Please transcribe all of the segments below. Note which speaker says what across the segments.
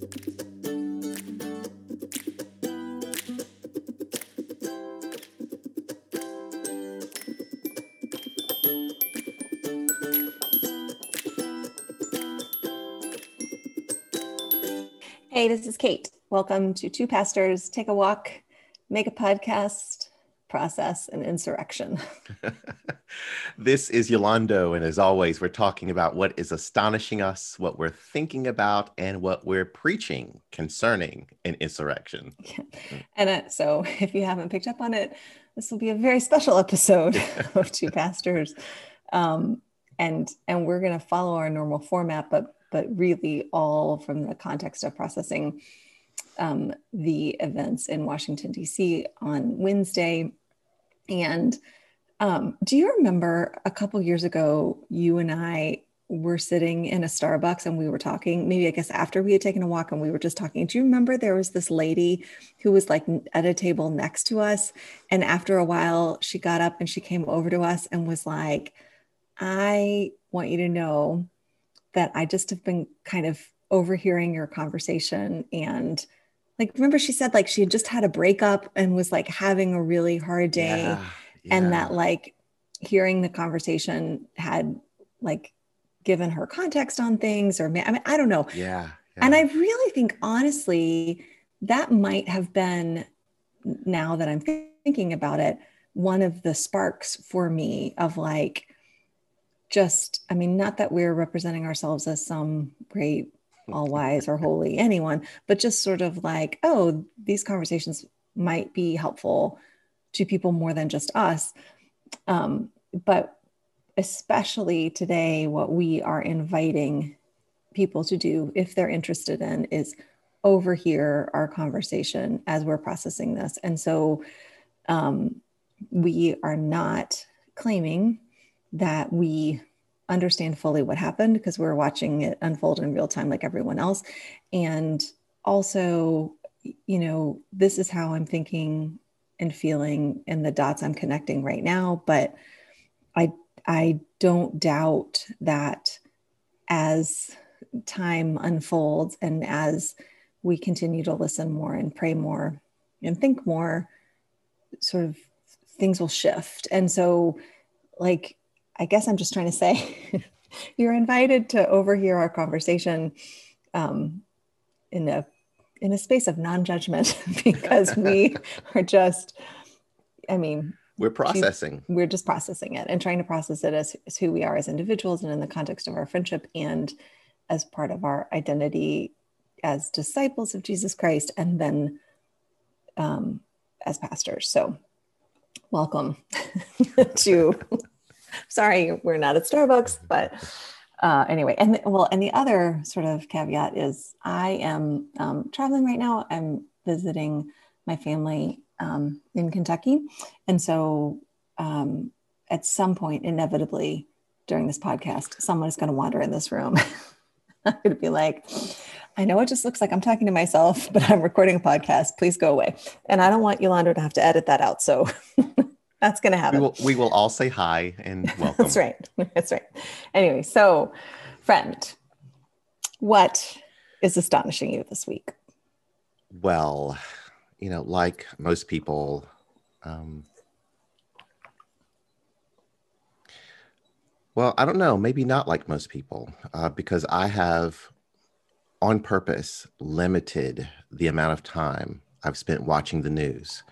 Speaker 1: Hey, this is Kate. Welcome to Two Pastors Take a Walk, Make a Podcast, Process, and Insurrection.
Speaker 2: this is Yolando, and as always, we're talking about what is astonishing us, what we're thinking about, and what we're preaching concerning an insurrection.
Speaker 1: Yeah. And uh, so, if you haven't picked up on it, this will be a very special episode of Two Pastors, um, and and we're going to follow our normal format, but but really all from the context of processing um, the events in Washington, D.C. on Wednesday. And um, do you remember a couple years ago, you and I were sitting in a Starbucks and we were talking, maybe I guess after we had taken a walk and we were just talking. Do you remember there was this lady who was like at a table next to us? And after a while, she got up and she came over to us and was like, I want you to know that I just have been kind of overhearing your conversation and like remember she said like she had just had a breakup and was like having a really hard day yeah, yeah. and that like hearing the conversation had like given her context on things or I mean I don't know.
Speaker 2: Yeah.
Speaker 1: yeah. And I really think honestly that might have been now that I'm thinking about it one of the sparks for me of like just, I mean, not that we're representing ourselves as some great, all wise or holy anyone, but just sort of like, oh, these conversations might be helpful to people more than just us. Um, but especially today, what we are inviting people to do, if they're interested in, is overhear our conversation as we're processing this. And so um, we are not claiming that we understand fully what happened because we're watching it unfold in real time like everyone else. And also, you know, this is how I'm thinking and feeling and the dots I'm connecting right now. But I I don't doubt that as time unfolds and as we continue to listen more and pray more and think more, sort of things will shift. And so, like, I guess I'm just trying to say you're invited to overhear our conversation um, in a in a space of non-judgment because we are just, I mean,
Speaker 2: we're processing.
Speaker 1: We're just processing it and trying to process it as, as who we are as individuals and in the context of our friendship and as part of our identity as disciples of Jesus Christ and then um, as pastors. So, welcome to Sorry, we're not at Starbucks, but uh, anyway, and well, and the other sort of caveat is I am um, traveling right now. I'm visiting my family um, in Kentucky, and so um, at some point, inevitably during this podcast, someone is going to wander in this room. I'm going to be like, I know it just looks like I'm talking to myself, but I'm recording a podcast. Please go away. And I don't want Yolanda to have to edit that out. So That's going to happen.
Speaker 2: We will, we will all say hi and welcome.
Speaker 1: That's right. That's right. Anyway, so friend, what is astonishing you this week?
Speaker 2: Well, you know, like most people, um, well, I don't know, maybe not like most people, uh, because I have on purpose limited the amount of time I've spent watching the news.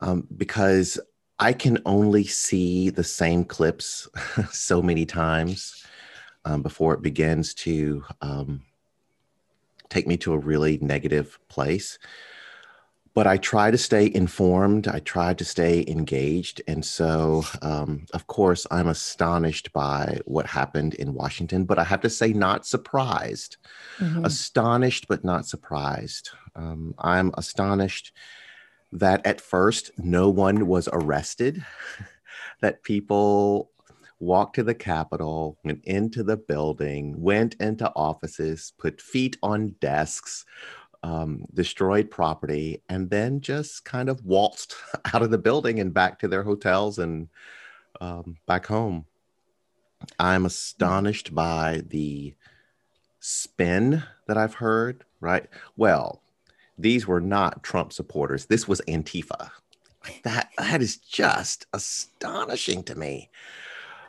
Speaker 2: Um, because I can only see the same clips so many times um, before it begins to um, take me to a really negative place. But I try to stay informed. I try to stay engaged. And so, um, of course, I'm astonished by what happened in Washington, but I have to say, not surprised. Mm-hmm. Astonished, but not surprised. Um, I'm astonished that at first no one was arrested, that people walked to the Capitol, went into the building, went into offices, put feet on desks, um, destroyed property, and then just kind of waltzed out of the building and back to their hotels and um, back home. I'm astonished by the spin that I've heard right? Well, these were not Trump supporters. This was Antifa. That that is just astonishing to me.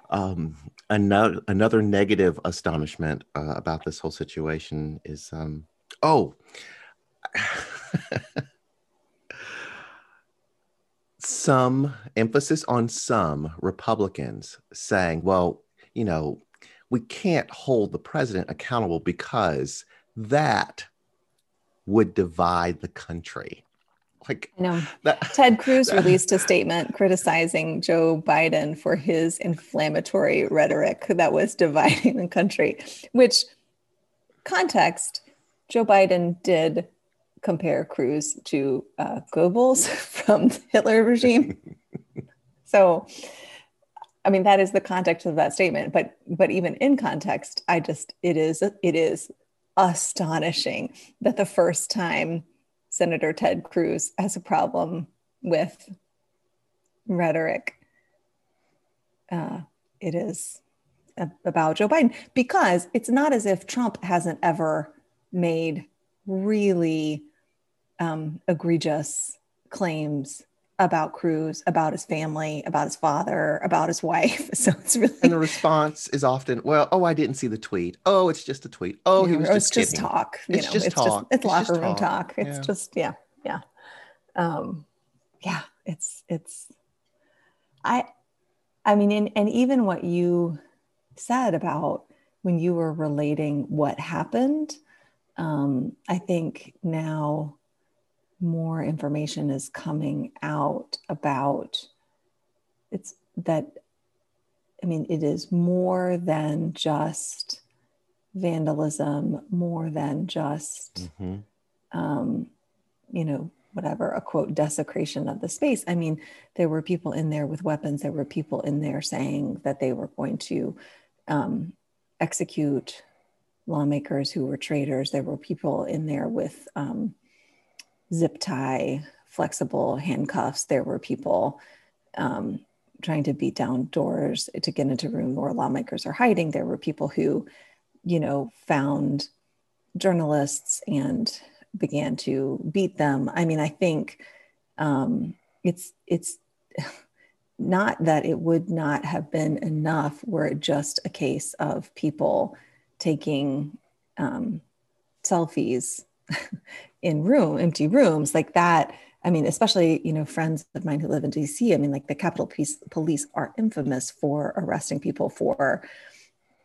Speaker 2: Um, another another negative astonishment uh, about this whole situation is um, oh. some emphasis on some Republicans saying, well, you know, we can't hold the president accountable because that would divide the country. Like,
Speaker 1: no, Ted Cruz released a statement criticizing Joe Biden for his inflammatory rhetoric that was dividing the country, which context, Joe Biden did compare Cruz to uh, Goebbels from the Hitler regime. so, I mean, that is the context of that statement. But but even in context, I just it is it is astonishing that the first time Senator Ted Cruz has a problem with rhetoric, uh, it is about Joe Biden because it's not as if Trump hasn't ever made really um, egregious claims about Cruz, about his family, about his father, about his wife. So it's really
Speaker 2: and the response is often, "Well, oh, I didn't see the tweet. Oh, it's just a tweet. Oh, he was just
Speaker 1: it's
Speaker 2: kidding.
Speaker 1: just talk.
Speaker 2: You it's
Speaker 1: know,
Speaker 2: just
Speaker 1: it's
Speaker 2: talk.
Speaker 1: just it's,
Speaker 2: it's
Speaker 1: locker room
Speaker 2: talk.
Speaker 1: talk. It's
Speaker 2: yeah.
Speaker 1: just yeah, yeah, um, yeah. It's it's I, I mean, and, and even what you said about when you were relating what happened, um, I think now more information is coming out about it's that i mean it is more than just vandalism more than just mm-hmm. um, you know whatever a quote desecration of the space. I mean there were people in there with weapons. There were people in there saying that they were going to um, execute lawmakers who were traitors. There were people in there with um, zip tie, flexible handcuffs. There were people um, trying to beat down doors to get into room where lawmakers are hiding. There were people who, you know, found journalists and began to beat them. I mean, I think um, it's it's not that it would not have been enough were it just a case of people taking um, selfies in room empty rooms like that i mean especially you know friends of mine who live in dc i mean like the capitol police, police are infamous for arresting people for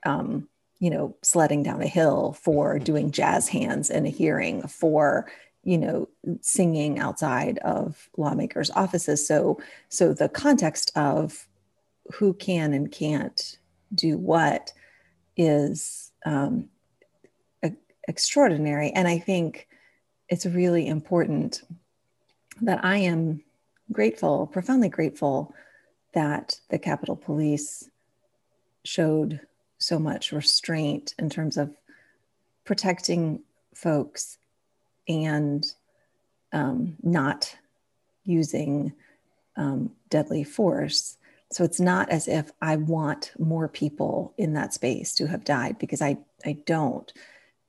Speaker 1: um, you know sledding down a hill for doing jazz hands in a hearing for you know singing outside of lawmakers offices. So so the context of who can and can't do what is um, extraordinary and i think it's really important that I am grateful, profoundly grateful that the Capitol Police showed so much restraint in terms of protecting folks and um, not using um, deadly force. So it's not as if I want more people in that space to have died because I, I don't.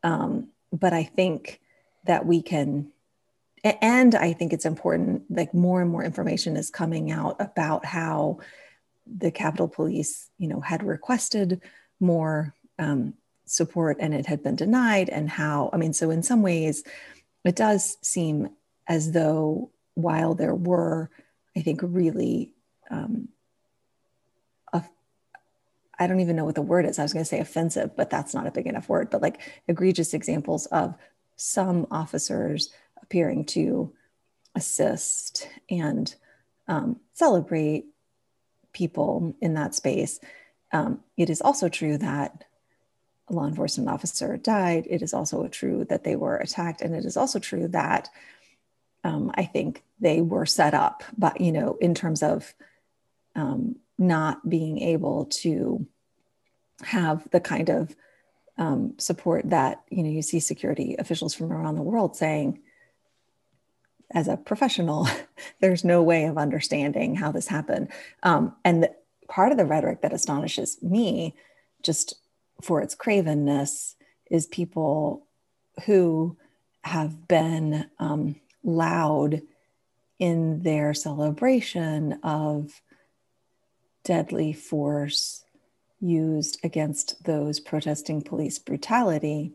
Speaker 1: Um, but I think that we can and i think it's important like more and more information is coming out about how the capitol police you know had requested more um, support and it had been denied and how i mean so in some ways it does seem as though while there were i think really um, I don't even know what the word is. I was going to say offensive, but that's not a big enough word. But like egregious examples of some officers appearing to assist and um, celebrate people in that space. Um, it is also true that a law enforcement officer died. It is also true that they were attacked. And it is also true that um, I think they were set up, but, you know, in terms of um, not being able to have the kind of um, support that you know you see security officials from around the world saying as a professional there's no way of understanding how this happened. Um, and the, part of the rhetoric that astonishes me just for its cravenness is people who have been um, loud in their celebration of deadly force used against those protesting police brutality,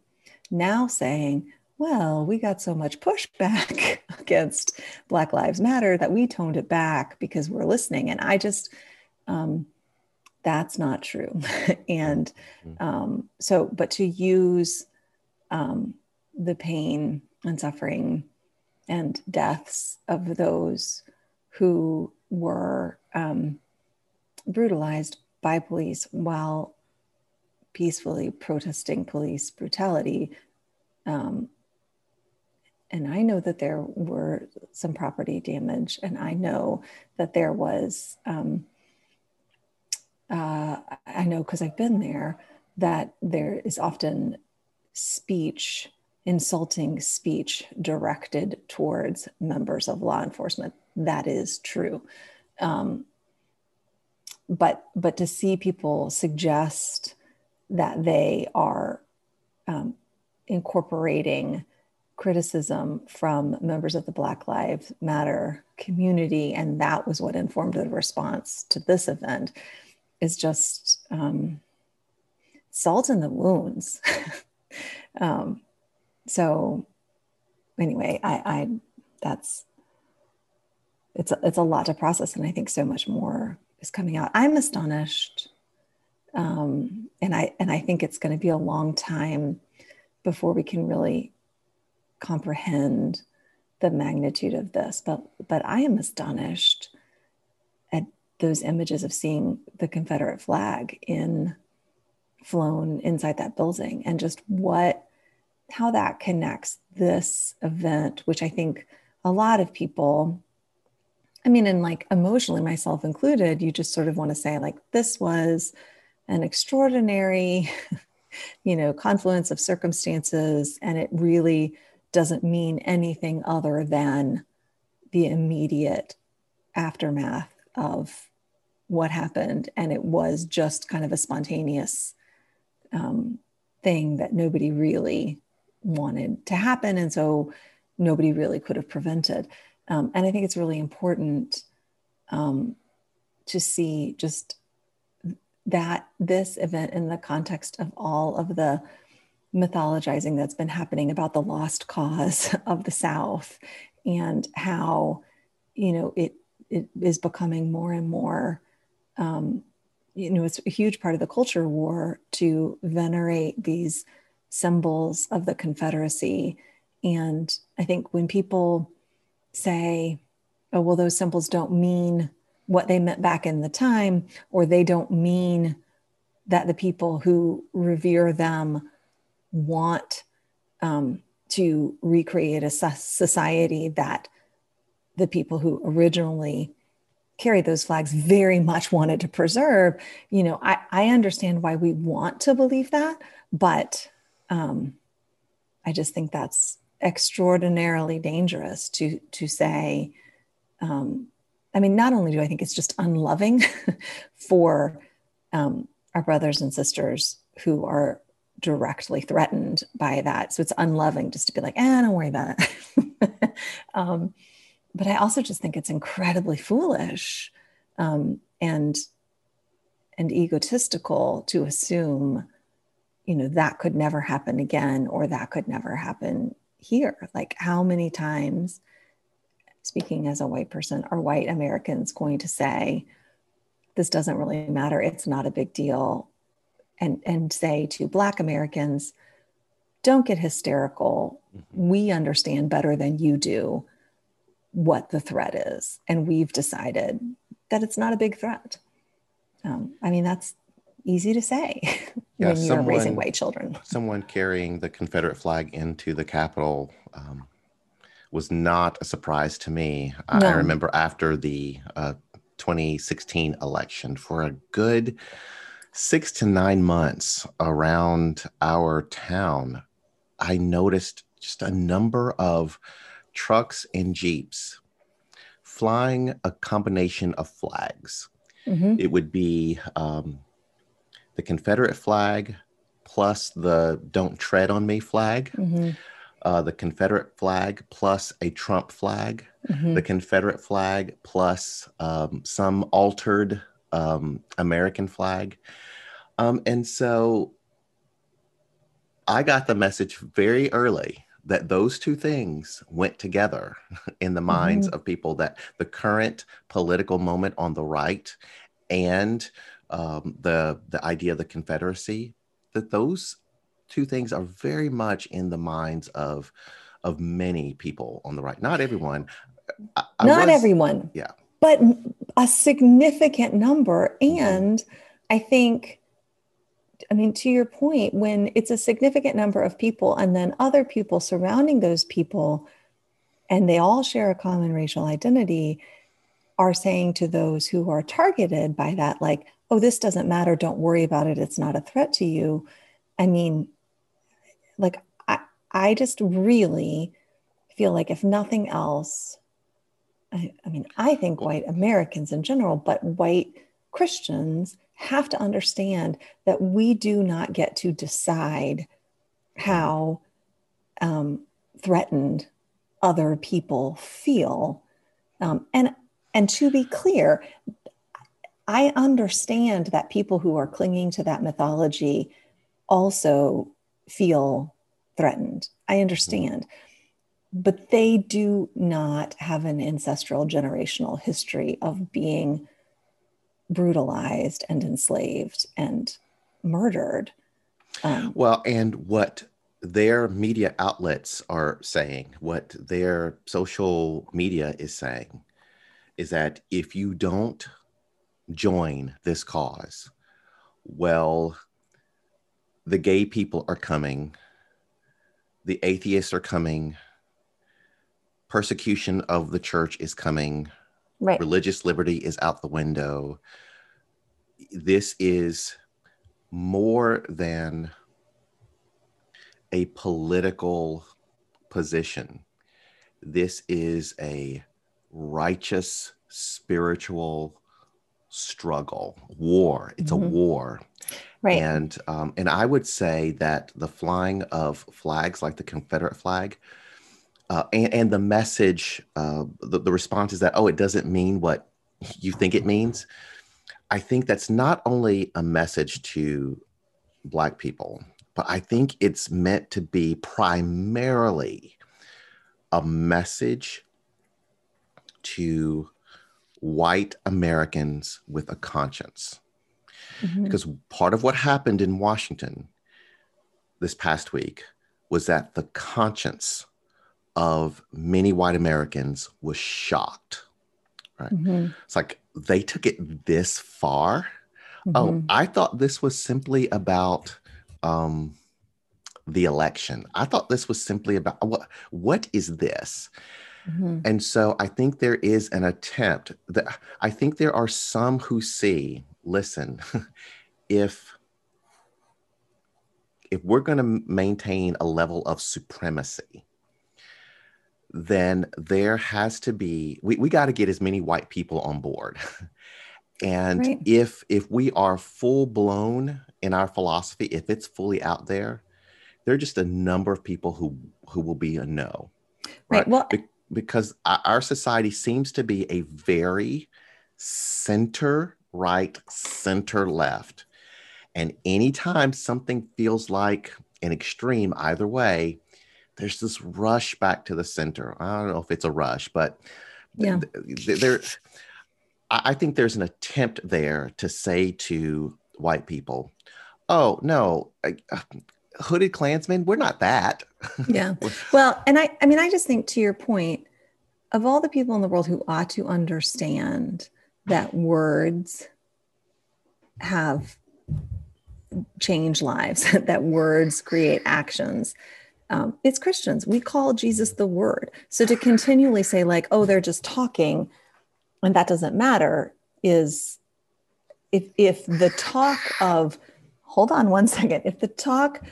Speaker 1: now saying, well, we got so much pushback against Black Lives Matter that we toned it back because we're listening. And I just, um, that's not true. and mm. um, so, but to use um, the pain and suffering and deaths of those who were um, brutalized by police while peacefully protesting police brutality. Um, and I know that there were some property damage, and I know that there was, um, uh, I know because I've been there, that there is often speech, insulting speech directed towards members of law enforcement. That is true. Um, but but to see people suggest that they are um, incorporating criticism from members of the Black Lives Matter community, and that was what informed the response to this event, is just um, salt in the wounds. um, so, anyway, I, I that's it's a, it's a lot to process, and I think so much more is coming out. I'm astonished, um, and I and I think it's going to be a long time before we can really comprehend the magnitude of this. But but I am astonished at those images of seeing the Confederate flag in flown inside that building and just what how that connects this event, which I think a lot of people I mean, and like emotionally, myself included, you just sort of want to say, like, this was an extraordinary, you know, confluence of circumstances, and it really doesn't mean anything other than the immediate aftermath of what happened. And it was just kind of a spontaneous um, thing that nobody really wanted to happen. And so nobody really could have prevented. Um, and I think it's really important um, to see just that this event in the context of all of the mythologizing that's been happening about the lost cause of the South and how, you know, it, it is becoming more and more, um, you know, it's a huge part of the culture war to venerate these symbols of the Confederacy. And I think when people say, oh, well, those symbols don't mean what they meant back in the time, or they don't mean that the people who revere them want um, to recreate a society that the people who originally carried those flags very much wanted to preserve. You know, I, I understand why we want to believe that, but um, I just think that's extraordinarily dangerous to to say um, i mean not only do i think it's just unloving for um, our brothers and sisters who are directly threatened by that. So it's unloving just to be like eh, don't worry about it. Um, but i also just think it's incredibly foolish um, and and egotistical to assume you know that could never happen again or that could never happen here? Like, how many times, speaking as a white person, are white Americans going to say, this doesn't really matter, it's not a big deal? And, and say to Black Americans, don't get hysterical. Mm-hmm. We understand better than you do what the threat is. And we've decided that it's not a big threat. Um, I mean, that's easy to say yeah, when you're someone, raising white children.
Speaker 2: Someone carrying the Confederate flag into the Capitol um, was not a surprise to me. No. I remember after the uh, 2016 election, for a good six to nine months around our town, I noticed just a number of trucks and Jeeps flying a combination of flags. Mm-hmm. It would be um, the Confederate flag plus the "Don't Tread on Me" flag. Mm-hmm. uh, the Confederate flag plus a Trump flag,
Speaker 1: Mhm.
Speaker 2: the Confederate flag plus um, some altered um, American flag. Um, and so I got the message very early that those two things went together in the minds of people that the current political moment on the right and um, the the idea of the Confederacy that those two things are very much in the minds of of many people on the right. Not everyone. I- I
Speaker 1: Not
Speaker 2: was-
Speaker 1: everyone.
Speaker 2: yeah.
Speaker 1: But a significant number. And I think, I mean, to your point, when it's a significant number of people and then other people surrounding those people, and they all share a common racial identity, are saying to those who are targeted by that, like, oh, this doesn't matter. Don't worry about it. It's not a threat to you. I mean, like, I, I just really feel like if nothing else, I, I mean, I think white Americans in general, but white Christians have to understand that we do not get to decide how um, threatened other people feel. Um, and and to be clear, I understand that people who are clinging to that mythology also feel threatened. I understand. But they do not have an ancestral generational history of being brutalized and enslaved and murdered. Um,
Speaker 2: Well, and what their media outlets are saying, what their social media is saying, is that if you don't join this cause, well, the gay people are coming, the atheists are coming, persecution of the church is coming,
Speaker 1: right.
Speaker 2: religious liberty is out the window. This is more than a political position. This is a righteous spiritual struggle, war. It's
Speaker 1: Mhm.
Speaker 2: a war.
Speaker 1: Right.
Speaker 2: And um, and I would say that the flying of flags like the Confederate flag, uh, and, and the message, uh, the, the response is that oh, it doesn't mean what you think it means. I think that's not only a message to Black people, but I think it's meant to be primarily a message to white Americans with a conscience
Speaker 1: Mhm.
Speaker 2: because part of what happened in Washington this past week was that the conscience of many white Americans was shocked.
Speaker 1: Mhm.
Speaker 2: It's like they took it this far. Oh,
Speaker 1: Mhm.
Speaker 2: I thought this was simply about um, the election. I thought this was simply about what what is this?
Speaker 1: Mhm.
Speaker 2: And so I think there is an attempt that I think there are some who see, listen, if if we're going to maintain a level of supremacy, then there has to be we, we got to get as many white people on board. and
Speaker 1: Right.
Speaker 2: if if we are full blown in our philosophy, if it's fully out there, there are just a number of people who who will be a no
Speaker 1: Right. Well,
Speaker 2: Be- because our society seems to be a very center right, center left. And anytime something feels like an extreme either way, there's this rush back to the center. I don't know if it's a rush, but
Speaker 1: Yeah.
Speaker 2: th- there, I think there's an attempt there to say to white people, oh, no, hooded Klansmen, we're not that.
Speaker 1: yeah. Well, and I, I mean, I just think to your point, of all the people in the world who ought to understand that words have changed lives, that words create actions, um, it's Christians. We call Jesus the Word. So to continually say, like, oh, they're just talking and that doesn't matter is if if the talk of hold on one second if the talk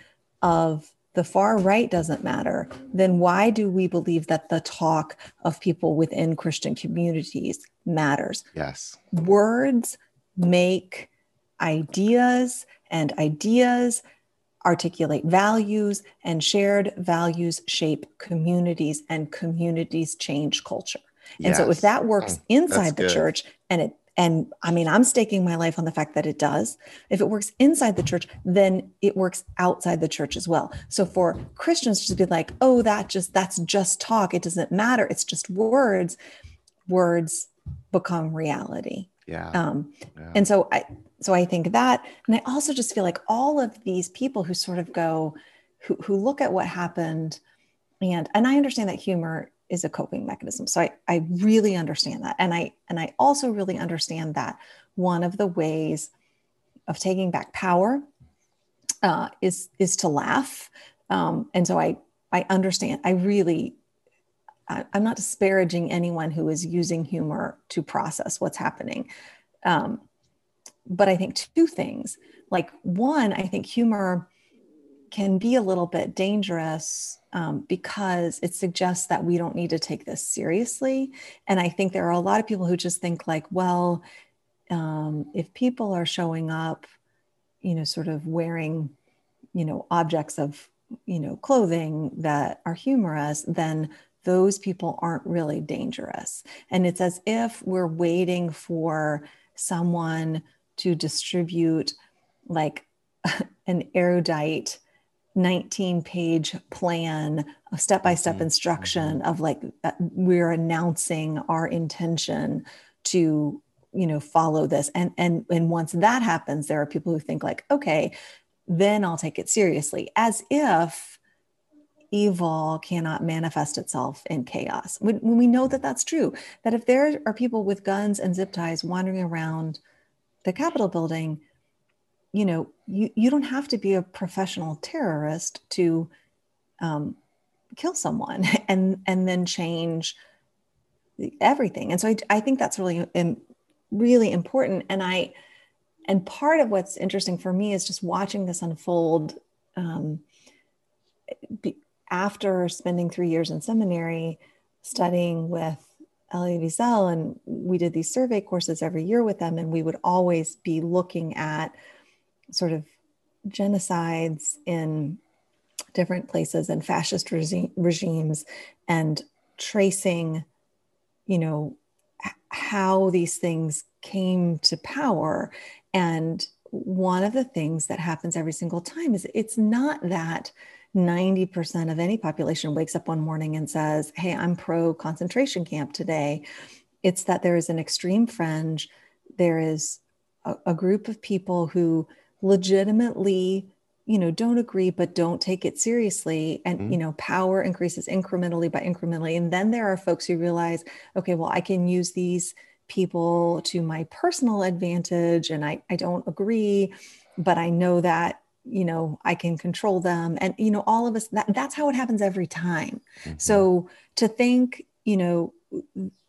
Speaker 1: of the far right doesn't matter then why do we believe that the talk of people within christian communities matters
Speaker 2: yes.
Speaker 1: words make ideas and ideas articulate values and shared values shape communities and communities change culture and yes. so if that works mm, inside the church and it and I mean, I'm staking my life on the fact that it does. If it works inside the church, then it works outside the church as well. So for Christians to be like, oh, that just, that's just talk. It doesn't matter. It's just words. Words become reality.
Speaker 2: Yeah.
Speaker 1: Um, yeah. And so I, so I think that, and I also just feel like all of these people who sort of go, who, who look at what happened and, and I understand that humor is a coping mechanism. So I, I really understand that. And I and I also really understand that one of the ways of taking back power uh, is is to laugh. Um, and so I I understand. I really I, am not disparaging anyone who is using humor to process what's happening. Um, but I think two things. Like one, I think humor can be a little bit dangerous um, because it suggests that we don't need to take this seriously. And I think there are a lot of people who just think, like, well, um, if people are showing up, you know, sort of wearing, you know, objects of, you know, clothing that are humorous, then those people aren't really dangerous. And it's as if we're waiting for someone to distribute like an erudite 19 page plan of step by step instruction mm-hmm. of like uh, we're announcing our intention to you know follow this. And and and once that happens there are people who think like okay then i'll take it seriously as if evil cannot manifest itself in chaos. When, when we know that that's true that if there are people with guns and zip ties wandering around the capitol building you know you, you don't have to be a professional terrorist to um, kill someone and and then change everything. And so I, I think that's really really important. And i and part of what's interesting for me is just watching this unfold um, be, after spending three years in seminary studying with Elie Wiesel, and we did these survey courses every year with them, and we would always be looking at sort of genocides in different places and fascist regi- regimes and tracing you know how these things came to power. And one of the things that happens every single time is it's not that 90% of any population wakes up one morning and says hey i'm pro concentration camp today. It's that there is an extreme fringe. There is a, a group of people who legitimately you know don't agree but don't take it seriously and mm-hmm. you know power increases incrementally by incrementally and then there are folks who realize okay well i can use these people to my personal advantage and i i don't agree but i know that you know i can control them and you know all of us that, that's how it happens every time mm-hmm. so to think you know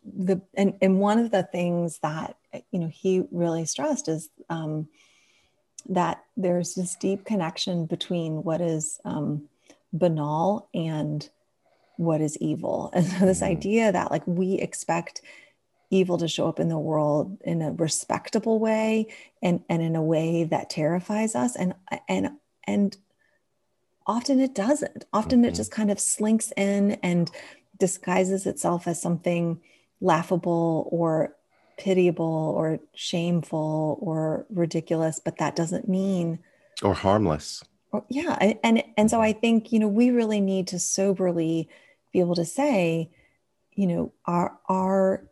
Speaker 1: the and, and one of the things that you know he really stressed is um, that there's this deep connection between what is um, banal and what is evil. And so, this mm-hmm. idea that like we expect evil to show up in the world in a respectable way and, and in a way that terrifies us and and and often it doesn't often mm-hmm. it just kind of slinks in and disguises itself as something laughable or pitiable or shameful or ridiculous, but that doesn't mean
Speaker 2: or harmless.
Speaker 1: Or, yeah, and and so mm-hmm. I think you know we really need to soberly be able to say, you know, our our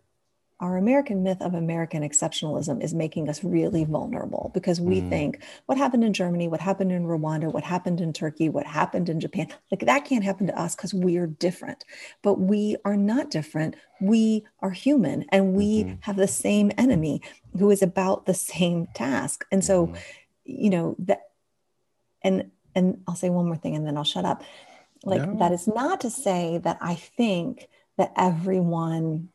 Speaker 1: our American myth of American exceptionalism is making us really vulnerable because we mm. think what happened in Germany, what happened in Rwanda, what happened in Turkey, what happened in Japan, like that can't happen to us because we're different. But we are not different. We are human and we mm-hmm. have the same enemy who is about the same task. And so, mm. you know, that, and, and I'll say one more thing and then I'll shut up. Like, no. that is not to say that I think that everyone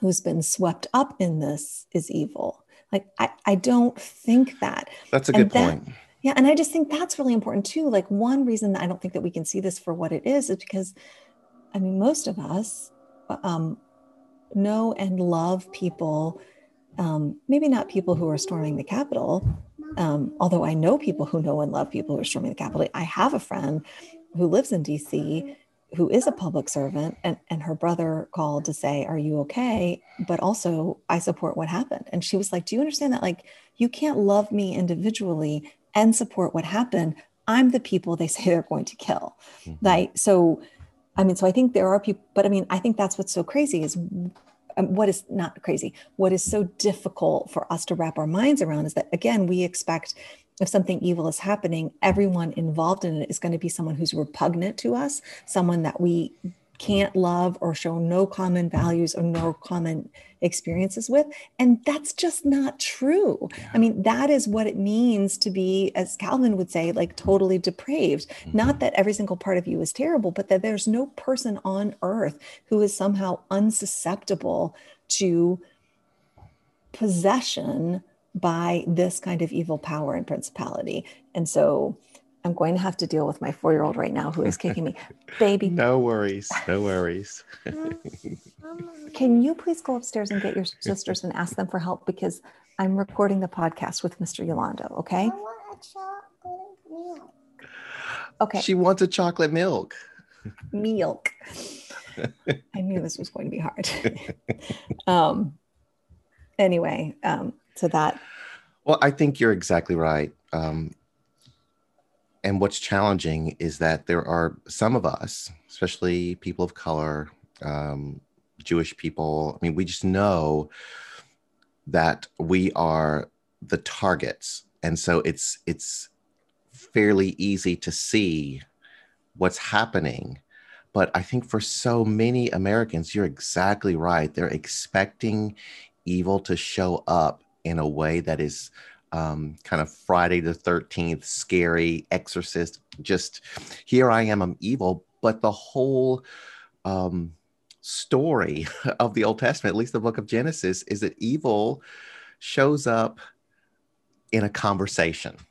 Speaker 1: who's been swept up in this is evil. Like, I, I don't think that.
Speaker 2: That's a good that, point.
Speaker 1: Yeah. And I just think that's really important too. Like, one reason I don't think that we can see this for what it is is because, I mean, most of us um, know and love people, um, maybe not people who are storming the Capitol, Um, although I know people who know and love people who are storming the Capitol. I have a friend who lives in DC who is a public servant and, and her brother called to say are you okay? But also i support what happened. And she was like do you understand that like you can't love me individually and support what happened? I'm the people they say they're going to kill. Mm-hmm. like so i mean so i think there are people but i mean i think that's what's so crazy is um, what is not crazy what is so difficult for us to wrap our minds around is that again we expect if something evil is happening, everyone involved in it is going to be someone who's repugnant to us, someone that we can't love or show no common values or no common experiences with. And that's just not true. Yeah. I mean, that is what it means to be, as Calvin would say, like totally depraved. Mm-hmm. Not that every single part of you is terrible, but that there's no person on earth who is somehow unsusceptible to possession by this kind of evil power and principality. And so I'm going to have to deal with my four year old right now who is kicking me. Baby.
Speaker 2: No worries. No worries.
Speaker 1: Can you please go upstairs and get your sisters and ask them for help? Because I'm recording the podcast with Mr. Yolando, okay?
Speaker 2: Okay. She wants a chocolate milk.
Speaker 1: Milk. I knew this was going to be hard. um, anyway, um, to that?
Speaker 2: Well, I think you're exactly right. Um, and what's challenging is that there are some of us, especially people of color, um, Jewish people. I mean, we just know that we are the targets, and so it's it's fairly easy to see what's happening. But I think for so many Americans, you're exactly right. They're expecting evil to show up in a way that is um, kind of Friday the 13th, scary, exorcist, just here I am, I'm evil. But the whole um, story of the Old Testament, at least the book of Genesis, is that evil shows up in a conversation.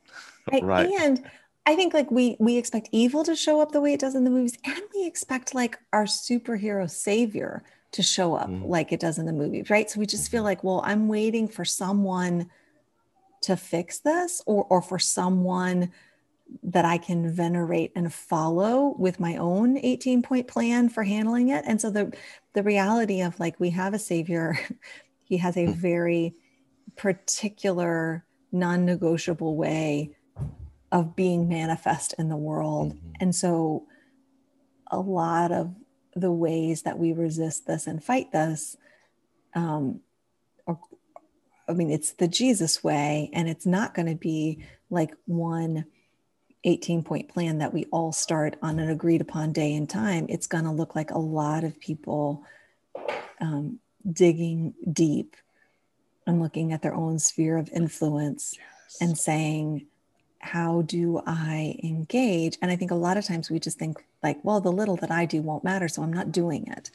Speaker 1: Right. And I think like we we expect evil to show up the way it does in the movies, and we expect like our superhero savior to show up mm. like it does in the movies, right? So we just feel mm-hmm. like, well, I'm waiting for someone to fix this or or for someone that I can venerate and follow with my own 18 point plan for handling it. And so the the reality of like we have a savior, he has a mm. very particular non-negotiable way of being manifest in the world. Mm-hmm. And so a lot of the ways that we resist this and fight this um, or i mean it's the jesus way and it's not going to be like one 18 point plan that we all start on an agreed upon day and time it's going to look like a lot of people um, digging deep and looking at their own sphere of influence yes. and saying how do I engage? And I think a lot of times we just think like, well, the little that I do won't matter, so I'm not doing it.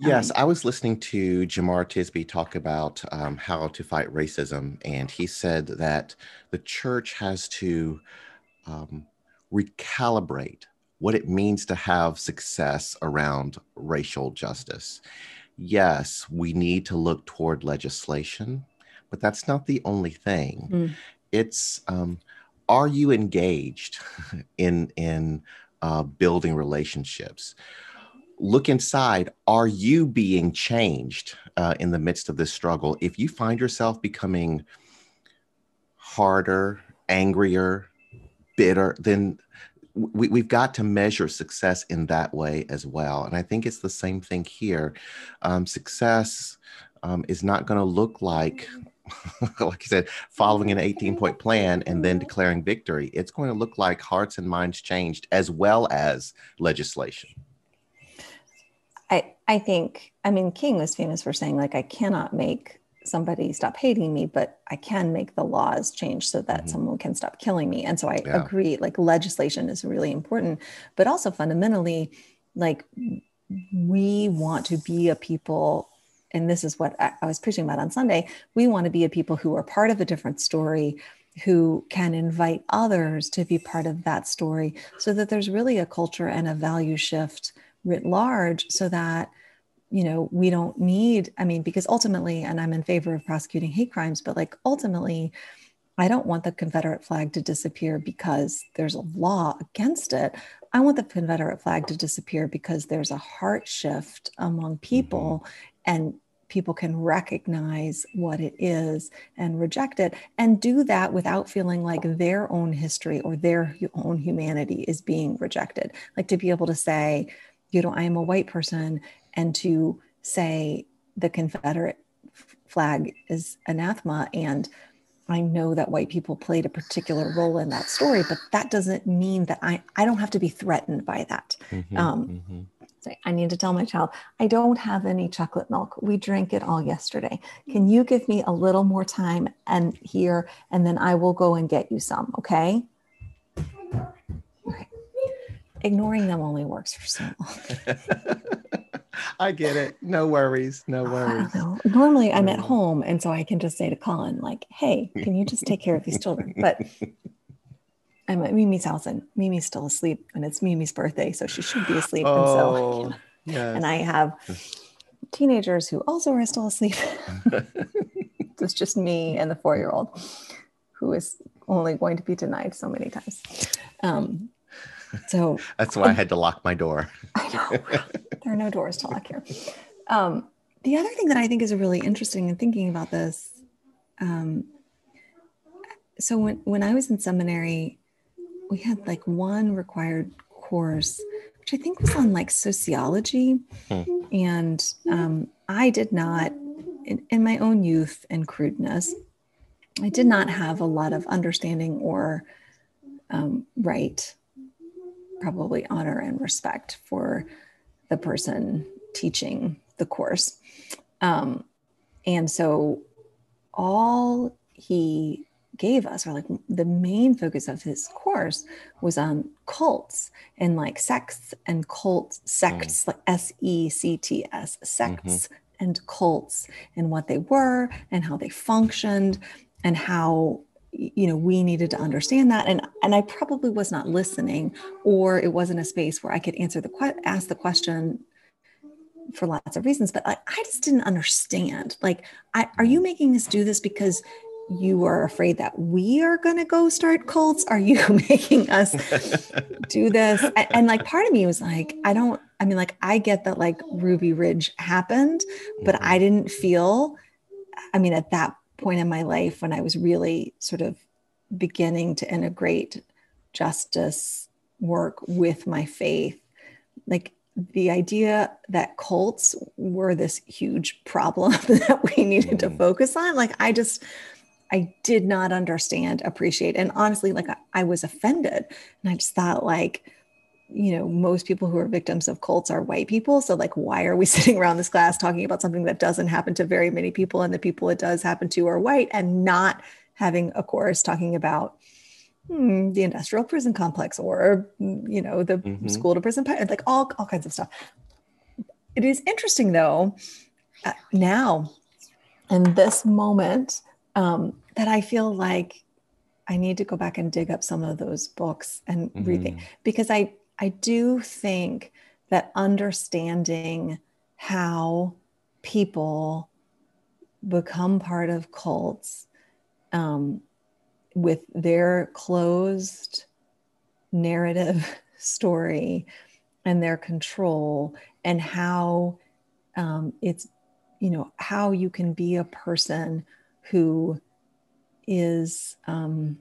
Speaker 2: Yes, um, I was listening to Jemar Tisby talk about um, how to fight racism, and he said that the church has to um, recalibrate what it means to have success around racial justice. Yes, we need to look toward legislation, but that's not the only thing. Mm. It's um, are you engaged in in uh, building relationships? Look inside are you being changed uh, in the midst of this struggle? If you find yourself becoming harder angrier bitter then we, we've got to measure success in that way as well. And i think it's the same thing here. Um, success um, is not going to look like like you said, following an 18 point plan and then declaring victory. It's going to look like hearts and minds changed as well as legislation.
Speaker 1: I, I think, I mean, King was famous for saying, like, I cannot make somebody stop hating me, but I can make the laws change so that mm-hmm. someone can stop killing me. And so I yeah. agree, like, legislation is really important, but also fundamentally, like, we want to be a people and this is what I, I was preaching about on Sunday, we want to be a people who are part of a different story, who can invite others to be part of that story so that there's really a culture and a value shift writ large so that you know we don't need i mean because ultimately and i'm in favor of prosecuting hate crimes but like ultimately I don't want the Confederate flag to disappear because there's a law against it. I want the Confederate flag to disappear because there's a heart shift among mm-hmm. people. And people can recognize what it is and reject it and do that without feeling like their own history or their own humanity is being rejected. Like to be able to say, you know, I am a white person and to say the Confederate flag is anathema and I know that white people played a particular role in that story, but that doesn't mean that I, I don't have to be threatened by that. Mm-hmm, um, mm-hmm. So I need to tell my child, I don't have any chocolate milk. We drank it all yesterday. Hmm. Can you give me a little more time and here, and then I will go and get you some, okay? okay. Ignoring them only works for so long.
Speaker 2: I get it. No worries. No worries.
Speaker 1: Normally I'm at home and so I can just say to Colin, like, hey, can you just take care of these children? But I'm at Mimi's house and Mimi's still asleep and it's Mimi's birthday. So she should be asleep. Oh, and so yes. and I have teenagers who also are still asleep. it's just me and the four-year-old who is only going to be denied so many times. Um, so
Speaker 2: that's why I had to lock my door.
Speaker 1: I know. There are no doors to lock here. Um, the other thing that I think is really interesting in thinking about this. Um, so when, when I was in seminary, we had like one required course, which I think was on like sociology. Hmm. And um, I did not, in, in my own youth and crudeness, I did not have a lot of understanding or um, right probably honor and respect for the person teaching the course. Um, and so all he gave us, or like the main focus of his course, was on cults and like sects and cult sects, mm. like S E C T S, sects mm-hmm. and cults, and what they were and how they functioned and how you know we needed to understand that and and i probably was not listening or it wasn't a space where i could answer the que- ask the question for lots of reasons but i, I just didn't understand like I, are you making us do this because you are afraid that we are going to go start cults are you making us do this and, and like part of me was like i don't i mean like i get that like ruby ridge happened but mm-hmm. i didn't feel i mean at that point in my life when I was really sort of beginning to integrate justice work with my faith. Like the idea that cults were this huge problem that we needed to mm. focus on, like I just, I did not understand, appreciate, and honestly, like I, I was offended. And I just thought, like, you know, most people who are victims of cults are white people. So, like, why are we sitting around this class talking about something that doesn't happen to very many people and the people it does happen to are white and not having a course talking about hmm, the industrial prison complex or, you know, the mm-hmm. school to prison, like all, all kinds of stuff. It is interesting, though, uh, now in this moment, um, that I feel like I need to go back and dig up some of those books and mm-hmm. rethink because I I do think that understanding how people become part of cults um, with their closed narrative story and their control and how um, it's you know how you can be a person who is um,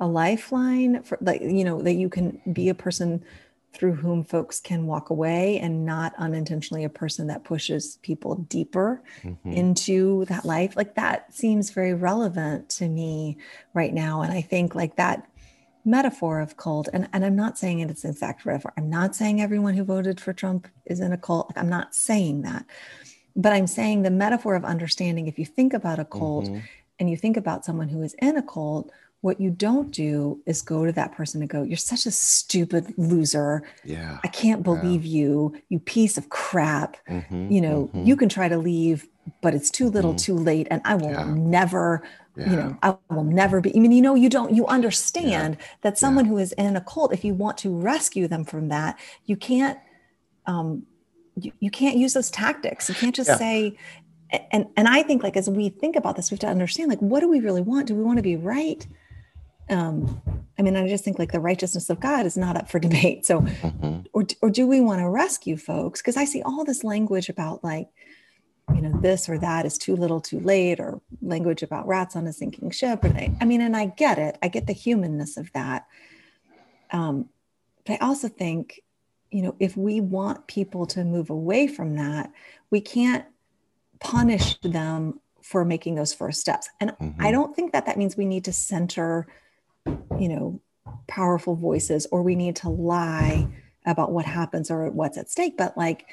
Speaker 1: a lifeline for like you know that you can be a person through whom folks can walk away and not unintentionally a person that pushes people deeper mm-hmm. into that life. Like that seems very relevant to me right now. And i think like that metaphor of cult and, and i'm not saying it's an exact metaphor. I'm not saying everyone who voted for trump is in a cult. Like, i'm not saying that but i'm saying the metaphor of understanding if you think about a cult mm-hmm. and you think about someone who is in a cult what you don't do is go to that person and go, You're such a stupid loser.
Speaker 2: Yeah.
Speaker 1: I can't believe yeah. you, you piece of crap. Mm-hmm, you know, mm-hmm. you can try to leave, but it's too little, mm-hmm. too late. And I will yeah. never, yeah. you know, I will never be. I mean, you know, you don't, you understand that someone who is in a cult, if you want to rescue them from that, you can't, um, you, you can't use those tactics. You can't just say, and and i think like as we think about this we have to understand like what do we really want? Do we want to be right? Um i mean i just think like the righteousness of god is not up for debate. So mm-hmm. or, or do we want to rescue folks? Because i see all this language about like you know this or that is too little too late or language about rats on a sinking ship or they, i mean and i get it. I get the humanness of that. Um but i also think you know if we want people to move away from that we can't punish them for making those first steps. And mm-hmm. I don't think that that means we need to center, you know, powerful voices or we need to lie about what happens or what's at stake. But like,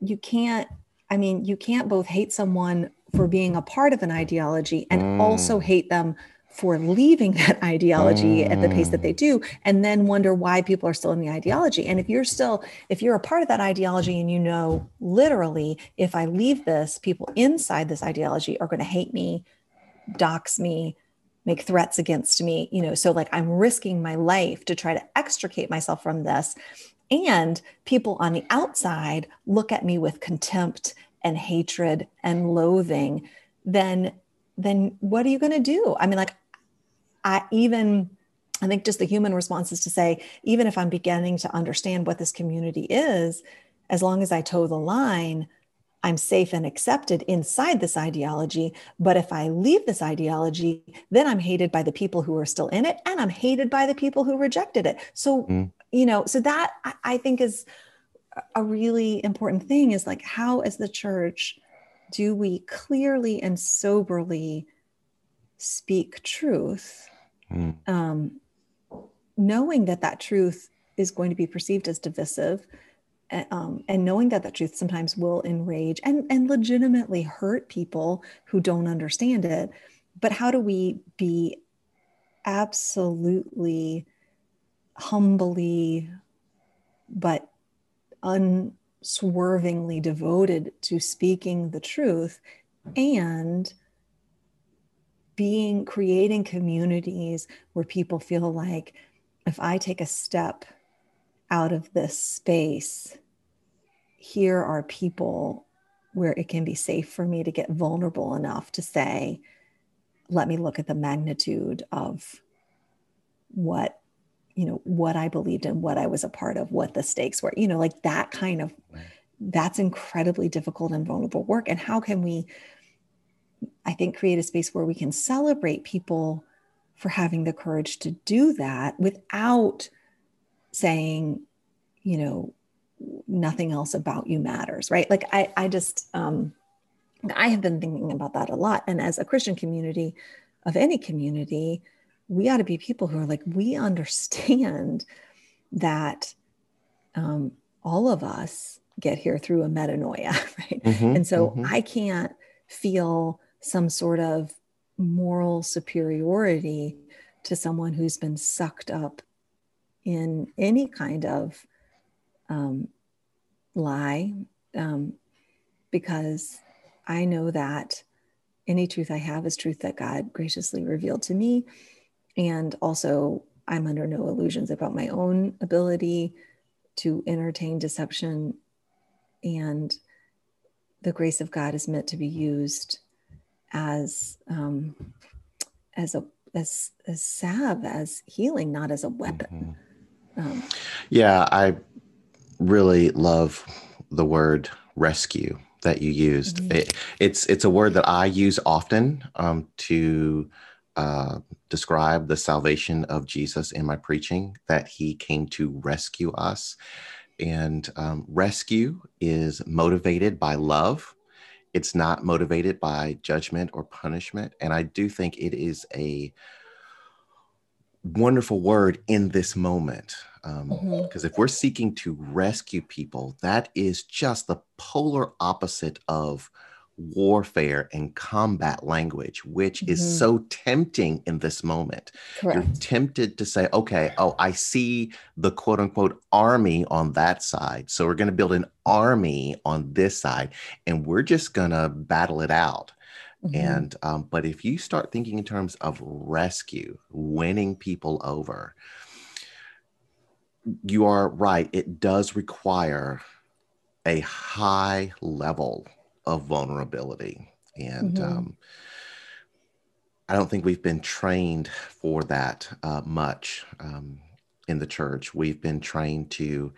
Speaker 1: you can't, I mean, you can't both hate someone for being a part of an ideology and mm. also hate them for leaving that ideology mm. at the pace that they mm. do and then wonder why people are still in the ideology and if you're still if you're a part of that ideology and you know literally if i leave this people inside this ideology are going to hate me dox me make threats against me you know so like i'm risking my life to try to extricate myself from this and people on the outside look at me with contempt and hatred and loathing then then what are you going to do? I mean, like, I even I think just the human response is to say, even if I'm beginning to understand what this community is, as long as I toe the line, I'm safe and accepted inside this ideology. But if I leave this ideology, then I'm hated by the people who are still in it, and I'm hated by the people who rejected it. So, mm. you know, so that I think is a really important thing is like, how is the church, do we clearly and soberly speak truth, mm. um, knowing that that truth is going to be perceived as divisive, um, and knowing that that truth sometimes will enrage and, and legitimately hurt people who don't understand it. But how do we be absolutely humbly, but unswervingly devoted to speaking the truth and being creating communities where people feel like if I take a step out of this space, here are people where it can be safe for me to get vulnerable enough to say, let me look at the magnitude of what you know what i believed in what i was a part of what the stakes were you know like that kind of that's incredibly difficult and vulnerable work and how can we I think, create a space where we can celebrate people for having the courage to do that without saying, you know, nothing else about you matters, right? Like I, I just, um, I have been thinking about that a lot. And as a Christian community of any community, we ought to be people who are like, we understand that um, all of us get here through a metanoia, right? Mm-hmm, and so mm-hmm. I can't feel some sort of moral superiority to someone who's been sucked up in any kind of um, lie um, because I know that any truth I have is truth that God graciously revealed to me. And also, I'm under no illusions about my own ability to entertain deception. And the grace of God is meant to be used as um, as a as as salve as healing, not as a weapon.
Speaker 2: Mm-hmm. Um, yeah, I really love the word rescue that you used. Mm-hmm. It, it's it's a word that I use often um, to uh, describe the salvation of Jesus in my preaching. That He came to rescue us, and um, rescue is motivated by love it's not motivated by judgment or punishment. And I do think it is a wonderful word in this moment. Because um, mm-hmm. if we're seeking to rescue people, that is just the polar opposite of warfare and combat language, which mm-hmm. is so tempting in this moment. Correct. You're tempted to say, okay, oh, I see the quote unquote army on that side. So we're going to build an army on this side and we're just going to battle it out. Mm-hmm. And, um, but if you start thinking in terms of rescue, winning people over, you are right. It does require a high level of vulnerability. And mm-hmm. um, I don't think we've been trained for that uh, much um, in the church. We've been trained to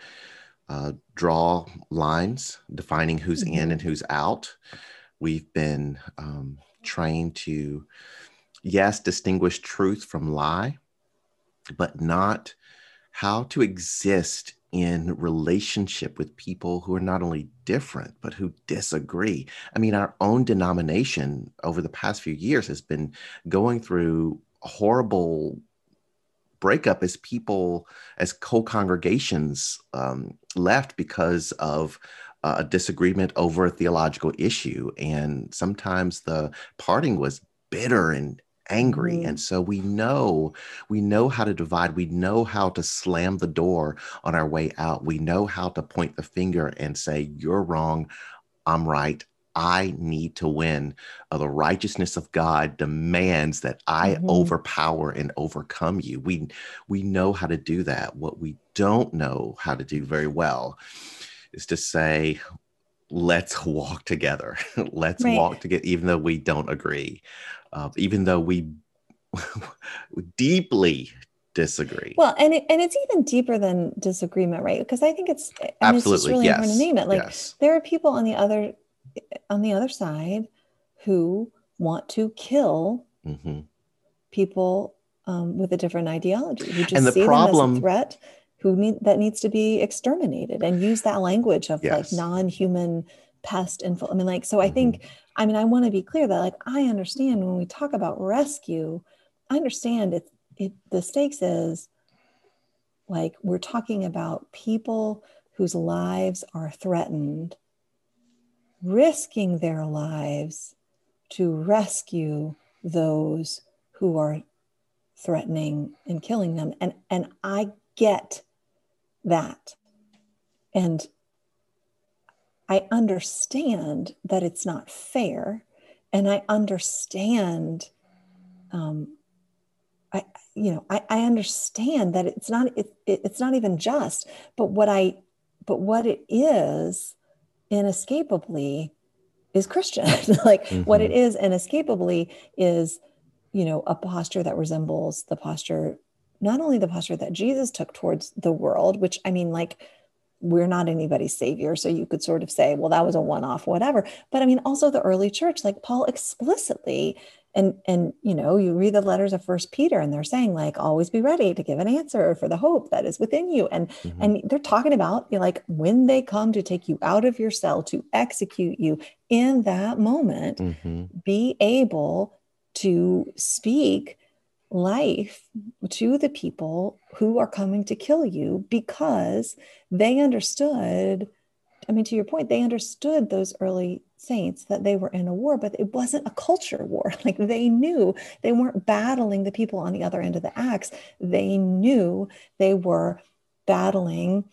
Speaker 2: uh, draw lines defining who's mm-hmm. in and who's out. We've been um, trained to, yes, distinguish truth from lie, but not how to exist in relationship with people who are not only different but who disagree. I mean, our own denomination over the past few years has been going through horrible breakup as people as co-congregations um, left because of uh, a disagreement over a theological issue and sometimes the parting was bitter and angry mm-hmm. and so we know we know how to divide we know how to slam the door on our way out we know how to point the finger and say you're wrong i'm right I need to win. Uh, the righteousness of God demands that I mm-hmm. overpower and overcome you. We we know how to do that. What we don't know how to do very well is to say, let's walk together. let's right. walk together, even though we don't agree uh, even though we deeply disagree.
Speaker 1: Well, and it, and it's even deeper than disagreement, right? Because I think it's I mean, absolutely it's really yes. important to name it. Like yes. there are people on the other on the other side who want to kill mm-hmm. people um, with a different ideology who just and the see problem, them as a threat who need that needs to be exterminated and use that language of yes. like non-human pest and I mean like so I mm-hmm. think I mean, I want to be clear that like I understand when we talk about rescue, I understand it, it the stakes is like we're talking about people whose lives are threatened, risking their lives to rescue those who are threatening and killing them. And and I get that. And I understand that it's not fair, and I understand, um, I you know I, I understand that it's not it, it, it's not even just, but what I but what it is inescapably is Christian. like mm-hmm. what it is inescapably is, you know, a posture that resembles the posture, not only the posture that Jesus took towards the world, which I mean, like we're not anybody's savior. So you could sort of say, well, that was a one off, whatever. But I mean, also the early church, like Paul explicitly, and and you know you read the letters of first peter and they're saying like always be ready to give an answer for the hope that is within you and mm-hmm. and they're talking about you know, like when they come to take you out of your cell to execute you in that moment mm-hmm. be able to speak life to the people who are coming to kill you because they understood. I mean, to your point, they understood those early saints that they were in a war, but it wasn't a culture war. Like they knew they weren't battling the people on the other end of the axe. They knew they were battling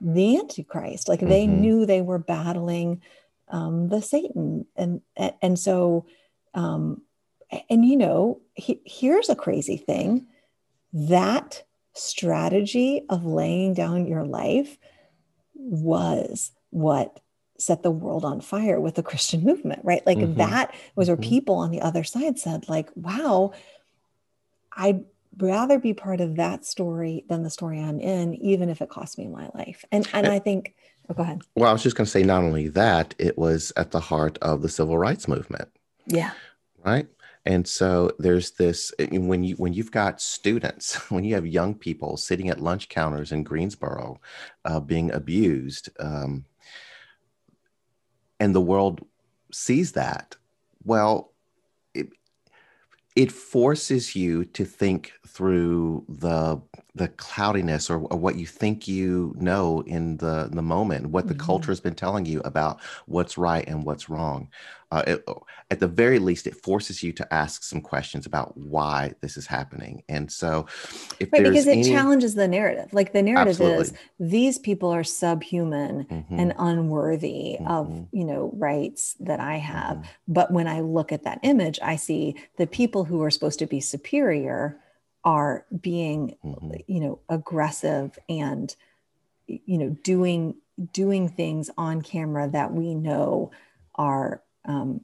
Speaker 1: the Antichrist. Like they mm-hmm. knew they were battling um, the Satan, and and so um, and you know, he, here's a crazy thing that strategy of laying down your life was what set the world on fire with the Christian movement, right? Like mm-hmm. that was where mm-hmm. people on the other side said, like, wow, I'd rather be part of that story than the story I'm in, even if it cost me my life. And and I think, oh, go ahead.
Speaker 2: Well, I was just going to say, not only that, it was at the heart of the civil rights movement.
Speaker 1: Yeah.
Speaker 2: Right and so there's this eh, when you when you've got students when you have young people sitting at lunch counters in greensboro uh, being abused um, and the world sees that well it, it forces you to think through the the cloudiness or, or, what you think you know in the the moment what the mm-hmm. culture has been telling you about what's right and what's wrong uh, it, at the very least it forces you to ask some questions about why this is happening and so
Speaker 1: if right, because it any... challenges the narrative like the narrative Absolutely. is these people are subhuman mm-hmm. and unworthy mm-hmm. of you know rights that i have mm-hmm. but when i look at that image i see the people who are supposed to be superior are being mm-hmm. you know aggressive and you know doing doing things on camera that we know are um,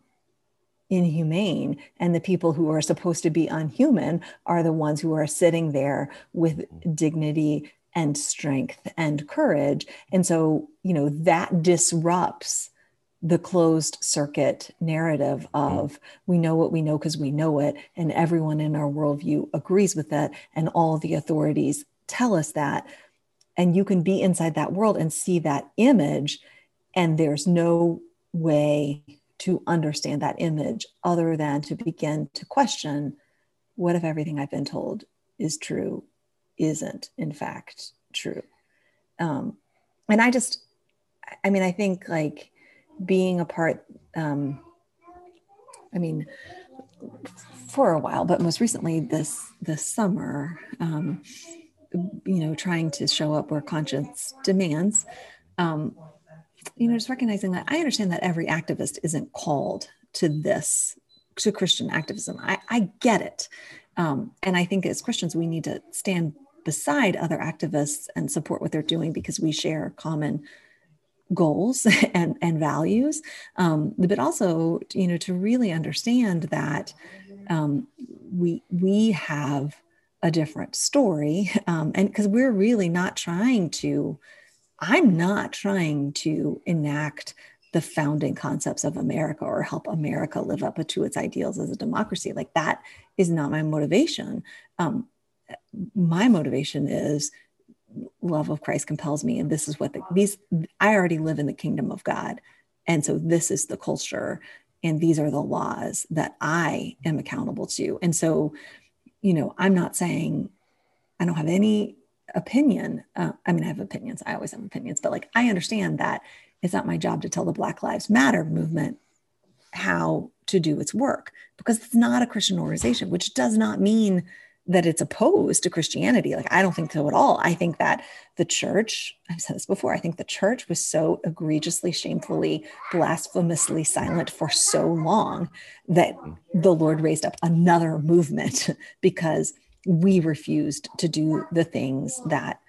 Speaker 1: inhumane. And the people who are supposed to be unhuman are the ones who are sitting there with dignity and strength and courage. And so you know that disrupts the closed circuit narrative of we know what we know because we know it and everyone in our worldview agrees with that and all the authorities tell us that. And you can be inside that world and see that image and there's no way to understand that image other than to begin to question what if everything I've been told is true isn't in fact true. Um, and I just, I mean, I think like being a part, um, I mean, for a while, but most recently this this summer, um, you know, trying to show up where conscience demands. Um, you know, just recognizing that I understand that every activist isn't called to this, to Christian activism. I, I get it. Um, and I think as Christians, we need to stand beside other activists and support what they're doing because we share common goals and, and values. Um, but also, you know, to really understand that um, we, we have a different story. Um, and because we're really not trying to I'm not trying to enact the founding concepts of America or help America live up to its ideals as a democracy. Like that is not my motivation. Um, my motivation is love of Christ compels me, and this is what the, these. I already live in the kingdom of God, and so this is the culture, and these are the laws that I am accountable to. And so, you know, I'm not saying I don't have any opinion. Uh, I mean, I have opinions. I always have opinions, but like I understand that it's not my job to tell the Black Lives Matter movement how to do its work because it's not a Christian organization, which does not mean that it's opposed to Christianity. Like, I don't think so at all. I think that the church, I've said this before, I think the church was so egregiously, shamefully, blasphemously silent for so long that the Lord raised up another movement because we refused to do the things that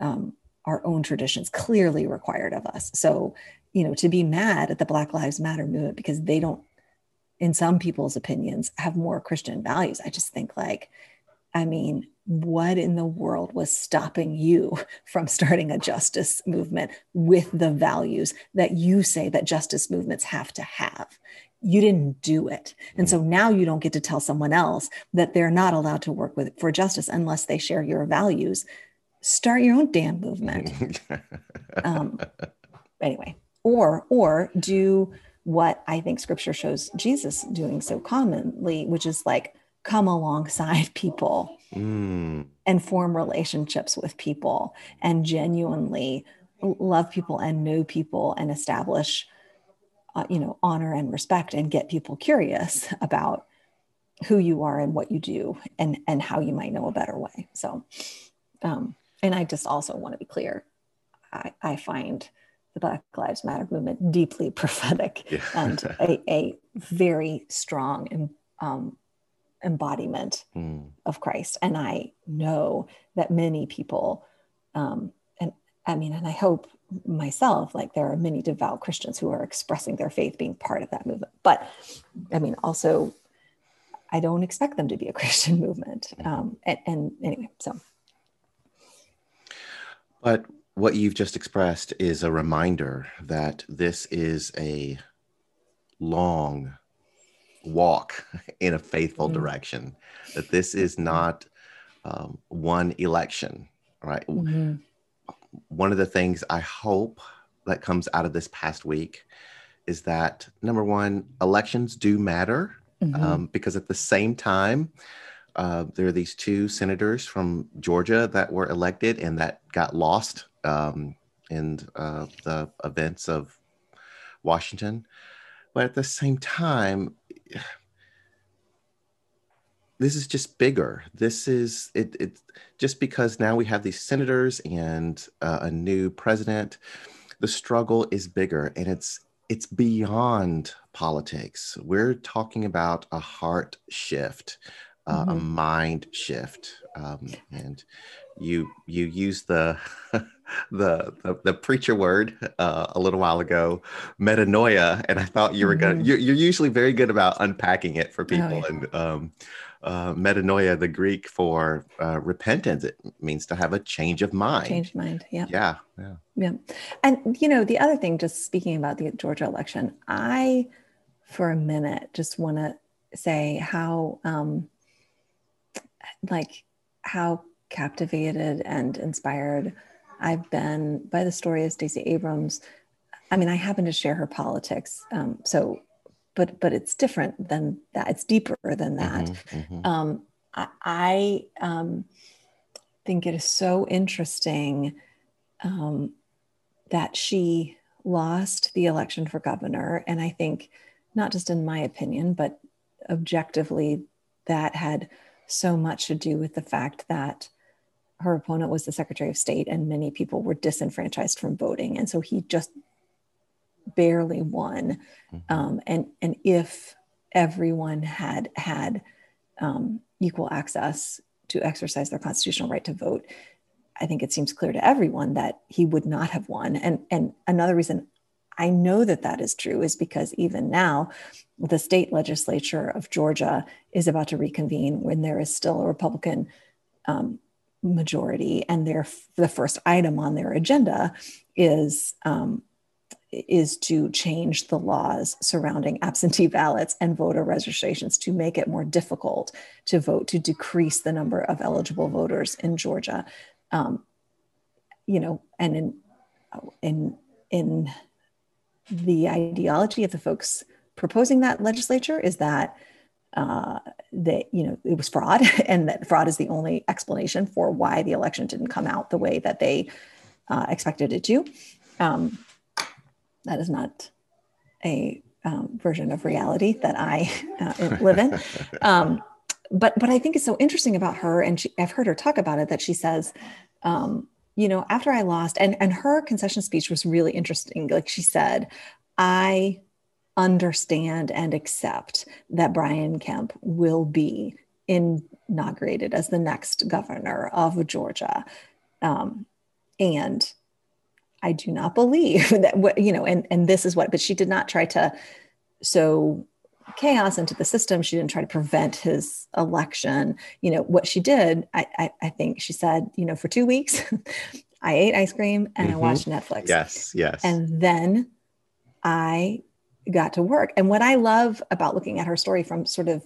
Speaker 1: um, our own traditions clearly required of us. So, you know, to be mad at the Black Lives Matter movement because they don't, in some people's opinions, have more Christian values. I just think, like, I mean, what in the world was stopping you from starting a justice movement with the values that you say that justice movements have to have? You didn't do it. And so now you don't get to tell someone else that they're not allowed to work with for justice unless they share your values. Start your own damn movement. um, anyway, or or do what I think scripture shows Jesus doing so commonly, which is like come alongside people mm. and form relationships with people and genuinely love people and know people and establish uh, you know honor and respect and get people curious about who you are and what you do and and how you might know a better way so um, and i just also want to be clear i, I find the black lives matter movement deeply prophetic yeah. and a, a, very strong um, embodiment mm. of christ and i know that many people um, and i mean and i hope myself like there are many devout christians who are expressing their faith being part of that movement. But i mean also i don't expect them to be a christian movement. Um, and, and anyway so.
Speaker 2: But what you've just expressed is a reminder that this is a long walk in a faithful mm-hmm. direction that this is not um, one election right? Mm-hmm one of the things I hope that comes out of this past week is that number one, elections do matter mm-hmm. um, because at the same time, uh, there are these two senators from Georgia that were elected and that got lost um, in uh, the events of Washington. But at the same time, this is just bigger. This is it. It just because now we have these senators and uh, a new president. The struggle is bigger, and it's it's beyond politics. We're talking about a heart shift uh, mm-hmm. a mind shift. Um, and you you used the the, the, the preacher word uh, a little while ago, metanoia, and I thought you were mm-hmm. gonna. You're, you're, usually very good about unpacking it for oh, people, oh, yeah. and um, uh, metanoia, the Greek for uh, repentance, it means to have a change of mind.
Speaker 1: Change mind. Yeah.
Speaker 2: Yeah. Yeah.
Speaker 1: Yeah. And you know, the other thing, just speaking about the Georgia election, I, for a minute, just want to say how, um, like, how captivated and inspired I've been by the story of Stacey Abrams. I mean, I happen to share her politics, um, so but but it's different than that. It's deeper than that. Mm-hmm, mm-hmm. Um, I, I um, think it is so interesting um, that she lost the election for governor, and I think not just in my opinion, but objectively, that had so much to do with the fact that her opponent was the Secretary of State, and many people were disenfranchised from voting, and so he just barely won. Mm-hmm. Um, and and if everyone had had um, equal access to exercise their constitutional right to vote, I think it seems clear to everyone that he would not have won. And and another reason I know that that is true is because even now, the state legislature of Georgia is about to reconvene when there is still a Republican um, majority, and their the first item on their agenda is um, is to change the laws surrounding absentee ballots and voter registrations to make it more difficult to vote, to decrease the number of eligible voters in Georgia. Um, you know, and in in in the ideology of the folks proposing that legislature is that uh, that you know it was fraud, and that fraud is the only explanation for why the election didn't come out the way that they uh, expected it to. Um, that is not a um, version of reality that I uh, live in. Um, but but I think it's so interesting about her, and she, I've heard her talk about it that she says, um, you know, after I lost, and and her concession speech was really interesting. Like she said, I understand and accept that Brian Kemp will be inaugurated as the next governor of Georgia, um, and I do not believe that what you know, and and this is what, but she did not try to sow chaos into the system. She didn't try to prevent his election. You know, what she did, I I, I think she said, you know, for two weeks, I ate ice cream and mm-hmm. I watched Netflix.
Speaker 2: Yes, yes.
Speaker 1: And then I got to work. And what I love about looking at her story from sort of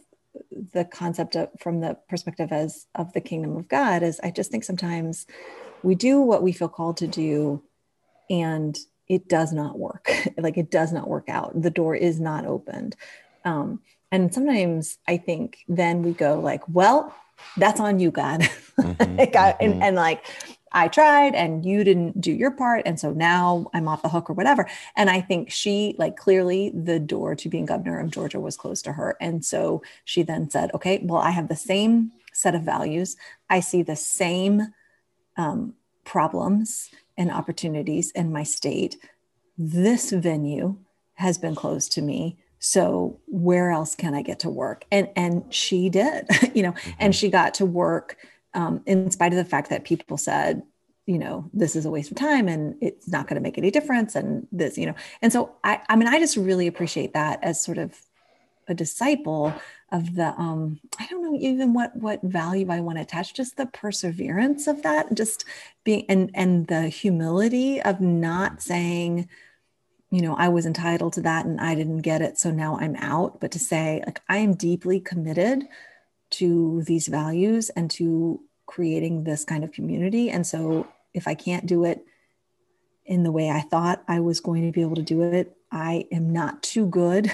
Speaker 1: the concept of from the perspective as of the kingdom of God is I just think sometimes we do what we feel called to do and it does not work. like it does not work out. The door is not opened. Um, and sometimes I think then we go like, well, that's on you, God. Mm-hmm, like I, mm-hmm. and, and like I tried and you didn't do your part. And so now I'm off the hook or whatever. And I think she, like, clearly the door to being governor of Georgia was closed to her. And so she then said, okay, well, I have the same set of values. I see the same um, problems and opportunities in my state. This venue has been closed to me. So where else can I get to work? And and she did, you know, mm-hmm. and she got to work um, in spite of the fact that people said, you know, this is a waste of time and it's not going to make any difference. And this, you know, and so I, I mean, I just really appreciate that as sort of a disciple of the um i don't know even what what value i want to attach just the perseverance of that just being and and the humility of not saying you know i was entitled to that and i didn't get it so now i'm out but to say like i am deeply committed to these values and to creating this kind of community and so if i can't do it in the way i thought i was going to be able to do it i am not too good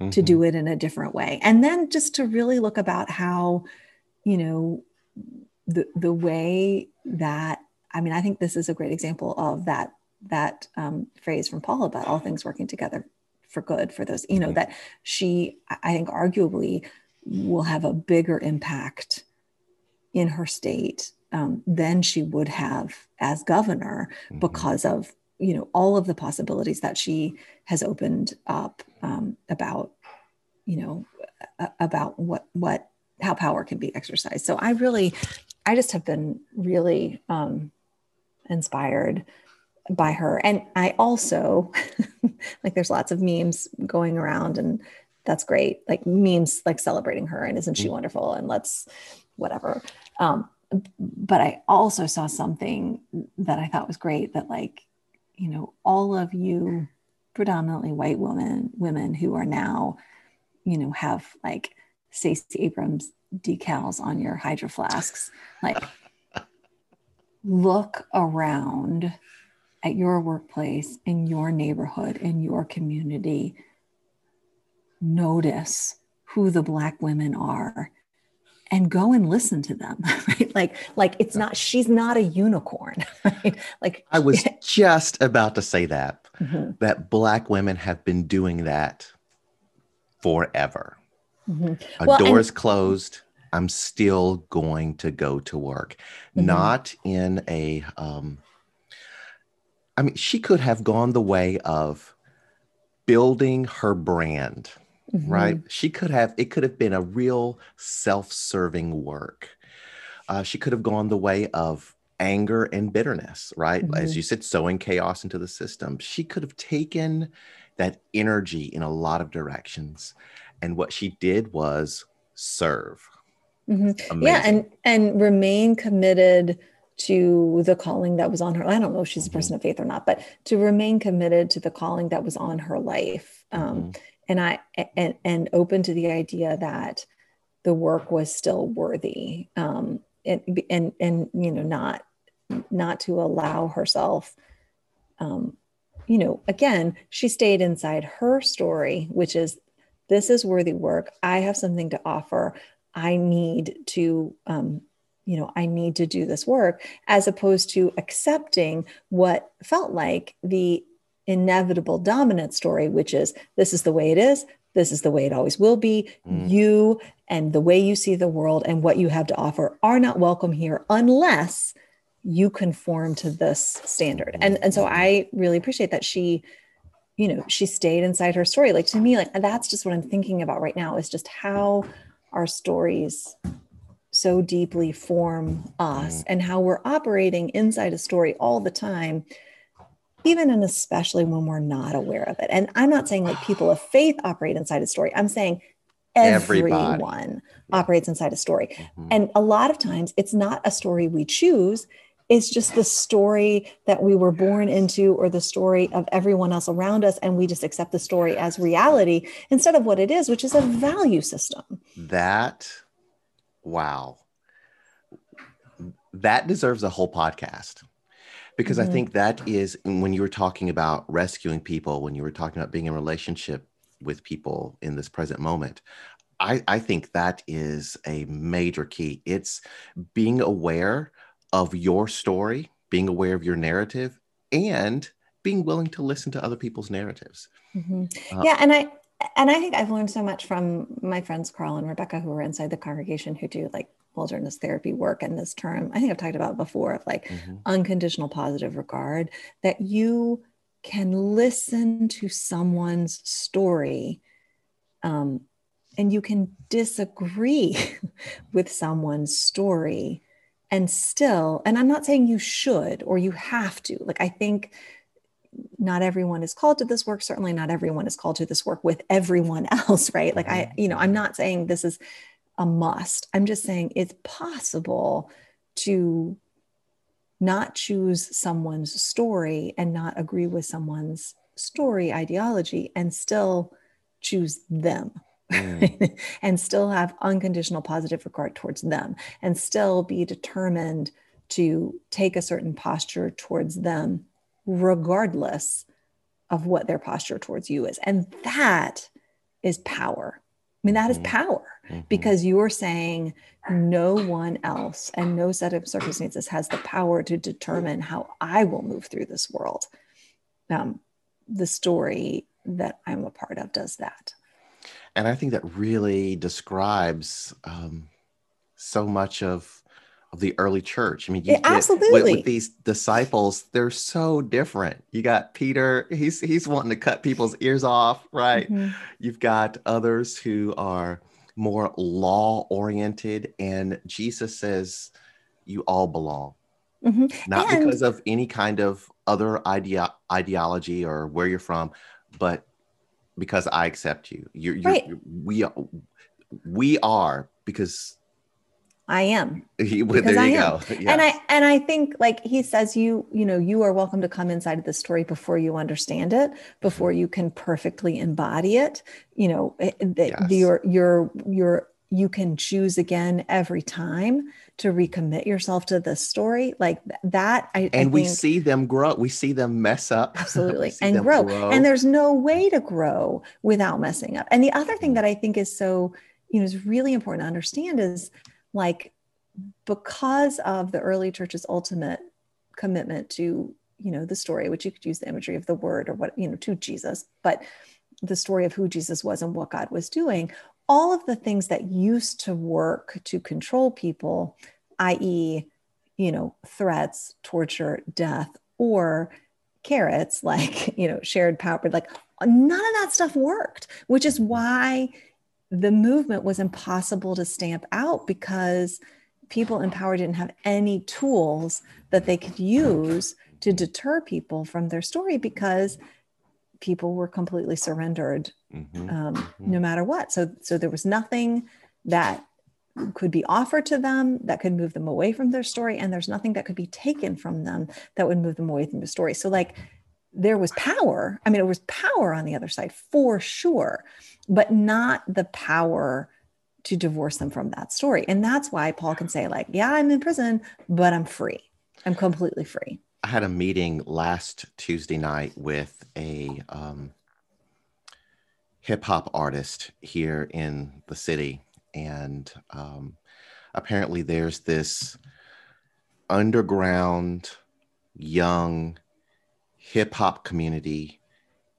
Speaker 1: mm-hmm. to do mm-hmm. it in a different way. And then just to really look about how, you know, the the way that I mean, I think this is a great example of that that um, phrase from Paul about all things working together for good for those, you know, mm-hmm. that she, I think, arguably will have a bigger impact in her state um, than she would have as governor mm-hmm. because of you know all of the possibilities that she has opened up um, about you know about what what how power can be exercised. So I really, I just have been really um, inspired by her. And I also, like, there's lots of memes going around, and that's great. Like, memes like celebrating her and isn't she mm-hmm. wonderful? And let's, whatever. Um, but I also saw something that I thought was great that, like, you know, all of you predominantly white women, women who are now, you know, have like Stacey Abrams decals on your hydro flasks, like, look around at your workplace, in your neighborhood, in your community, notice who the Black women are and go and listen to them right? Like like it's not she's not a unicorn right? Like
Speaker 2: i was just about to say that mm-hmm. that black women have been doing that forever. Mm-hmm. a well, door is closed. I'm still going to go to work. Mm-hmm. not in a um I mean, she could have gone the way of building her brand, mm-hmm. right? She could have, it could have been a real self serving work. Uh, she could have gone the way of anger and bitterness, right? Mm-hmm. As you said, sowing chaos into the system. She could have taken that energy in a lot of directions. And what she did was serve.
Speaker 1: Mm-hmm. Yeah, and and remain committed to the calling that was on her. I don't know if she's a person of faith or not, but to remain committed to the calling that was on her life. Um, mm-hmm. And I and and open to the idea that the work was still worthy. Um, and and and you know not not to allow herself um, you know again she stayed inside her story which is this is worthy work i have something to offer i need to um, you know, I need to do this work, as opposed to accepting what felt like the inevitable dominant story, which is this is the way it is, this is the way it always will be. Mm. You and the way you see the world and what you have to offer are not welcome here unless you conform to this standard. And, and so I really appreciate that she, you know, she stayed inside her story. Like to me, like that's just what I'm thinking about right now is just how our stories so deeply form us mm. and how we're operating inside a story all the time even and especially when we're not aware of it. And i'm not saying like people of faith operate inside a story. I'm saying everyone Everybody. operates inside a story. Mm-hmm. and a lot of times it's not a story we choose. It's just the story that we were born into or the story of everyone else around us and we just accept the story as reality instead of what it is which is a value system.
Speaker 2: That wow. That deserves a whole podcast because mm-hmm. I think that is when you were talking about rescuing people, when you were talking about being in relationship with people in this present moment. I, I think that is a major key. It's being aware of your story, being aware of your narrative, and being willing to listen to other people's narratives.
Speaker 1: Mm-hmm. Uh, yeah, and I and I think I've learned so much from my friends Carl and Rebecca who are inside the congregation who do like wilderness therapy work and this term I think I've talked about before of like mm-hmm. unconditional positive regard that you can listen to someone's story um, and you can disagree with someone's story and still and i'm not saying you should or you have to like i think not everyone is called to this work certainly not everyone is called to this work with everyone else right like i mm-hmm. you know i'm not saying this is a must i'm just saying it's possible to not choose someone's story and not agree with someone's story ideology and still choose them mm. and still have unconditional positive regard towards them and still be determined to take a certain posture towards them regardless of what their posture towards you is. And that is power. I mean, that is mm-hmm. power mm-hmm. because you're saying no one else and no set of circumstances has the power to determine how I will move through this world. Um, the story that I'm a part of does that.
Speaker 2: And I think that really describes um, so much of of the early church. I mean,
Speaker 1: yeah, absolutely.
Speaker 2: With, with, these disciples, they're so different. You got Peter; he's he's wanting to cut people's ears off, right? Mm-hmm. You've got others who are more law oriented. And Jesus says, you all belong. Mm-hmm. Not and, because of any kind of other idea, ideology or where you're from, but because I accept you. You're, you're, right. You're, we, we are because
Speaker 1: I am.
Speaker 2: He, well, there you go.
Speaker 1: Yes. And I and I think like he says you you know you are welcome to come inside of the story before you understand it, before you can perfectly embody it. You know, eh, that yes. your your your you can choose again every time to recommit yourself to the story like that I,
Speaker 2: and
Speaker 1: I
Speaker 2: we see them grow we see them mess up
Speaker 1: absolutely and grow. grow. and there's no way to grow without messing up and the other thing mm-hmm. that i think is so you know is really important to understand is like because of the early church's ultimate commitment to you know the story which you could use the imagery of the word or what you know to jesus but the story of who jesus was and what god was doing all of the things that used to work to control people i.e you know threats torture death or carrots like you know shared power like none of that stuff worked which is mm-hmm. why the movement was impossible to stamp out because people in power didn't have any tools that they could use to deter people from their story because people were completely surrendered mm-hmm. Um, mm-hmm. no matter what so so there was nothing that could be offered to them that could move them away from their story and there's nothing that could be taken from them that would move them away from the story so like there was power i mean it was power on the other side for sure but not the power to divorce them from that story. And that's why Paul can say, like, yeah, I'm in prison, but I'm free. I'm completely free.
Speaker 2: I had a meeting last Tuesday night with a um, hip hop artist here in the city. And um, apparently, there's this underground young hip hop community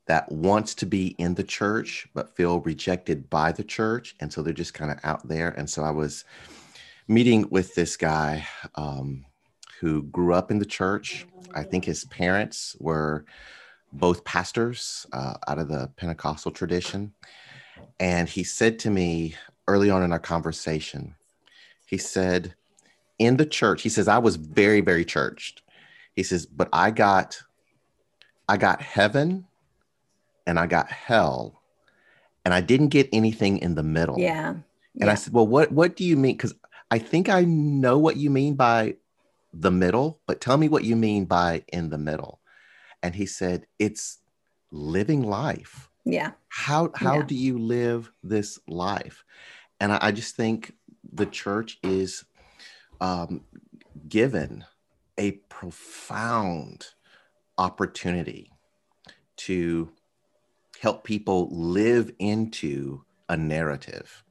Speaker 2: that wants to be in the church but feel rejected by the church. And so they're just kind of out there. And so i was meeting with this guy um, who grew up in the church. I think his parents were both pastors uh, out of the pentecostal tradition. And he said to me early on in our conversation he said in the church he says i was very very churched. He says but i got i got heaven and I got hell and I didn't get anything in the middle.
Speaker 1: Yeah.
Speaker 2: And
Speaker 1: yeah.
Speaker 2: I said, Well, what what do you mean? Because I think I know what you mean by the middle, but tell me what you mean by in the middle. And he said, It's living life.
Speaker 1: Yeah.
Speaker 2: How how yeah. do you live this life? And I, I just think the church is um, given a profound opportunity to help people live into a narrative.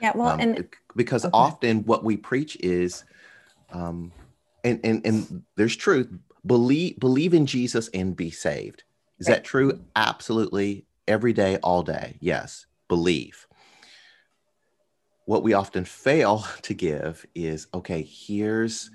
Speaker 1: Yeah, well, um, and
Speaker 2: because okay. often what we preach is, um, and and and there's truth. Believe believe in Jesus and be saved. Is right. that true? Absolutely. Every day, all day. Yes. Believe. What we often fail to give is okay. Here's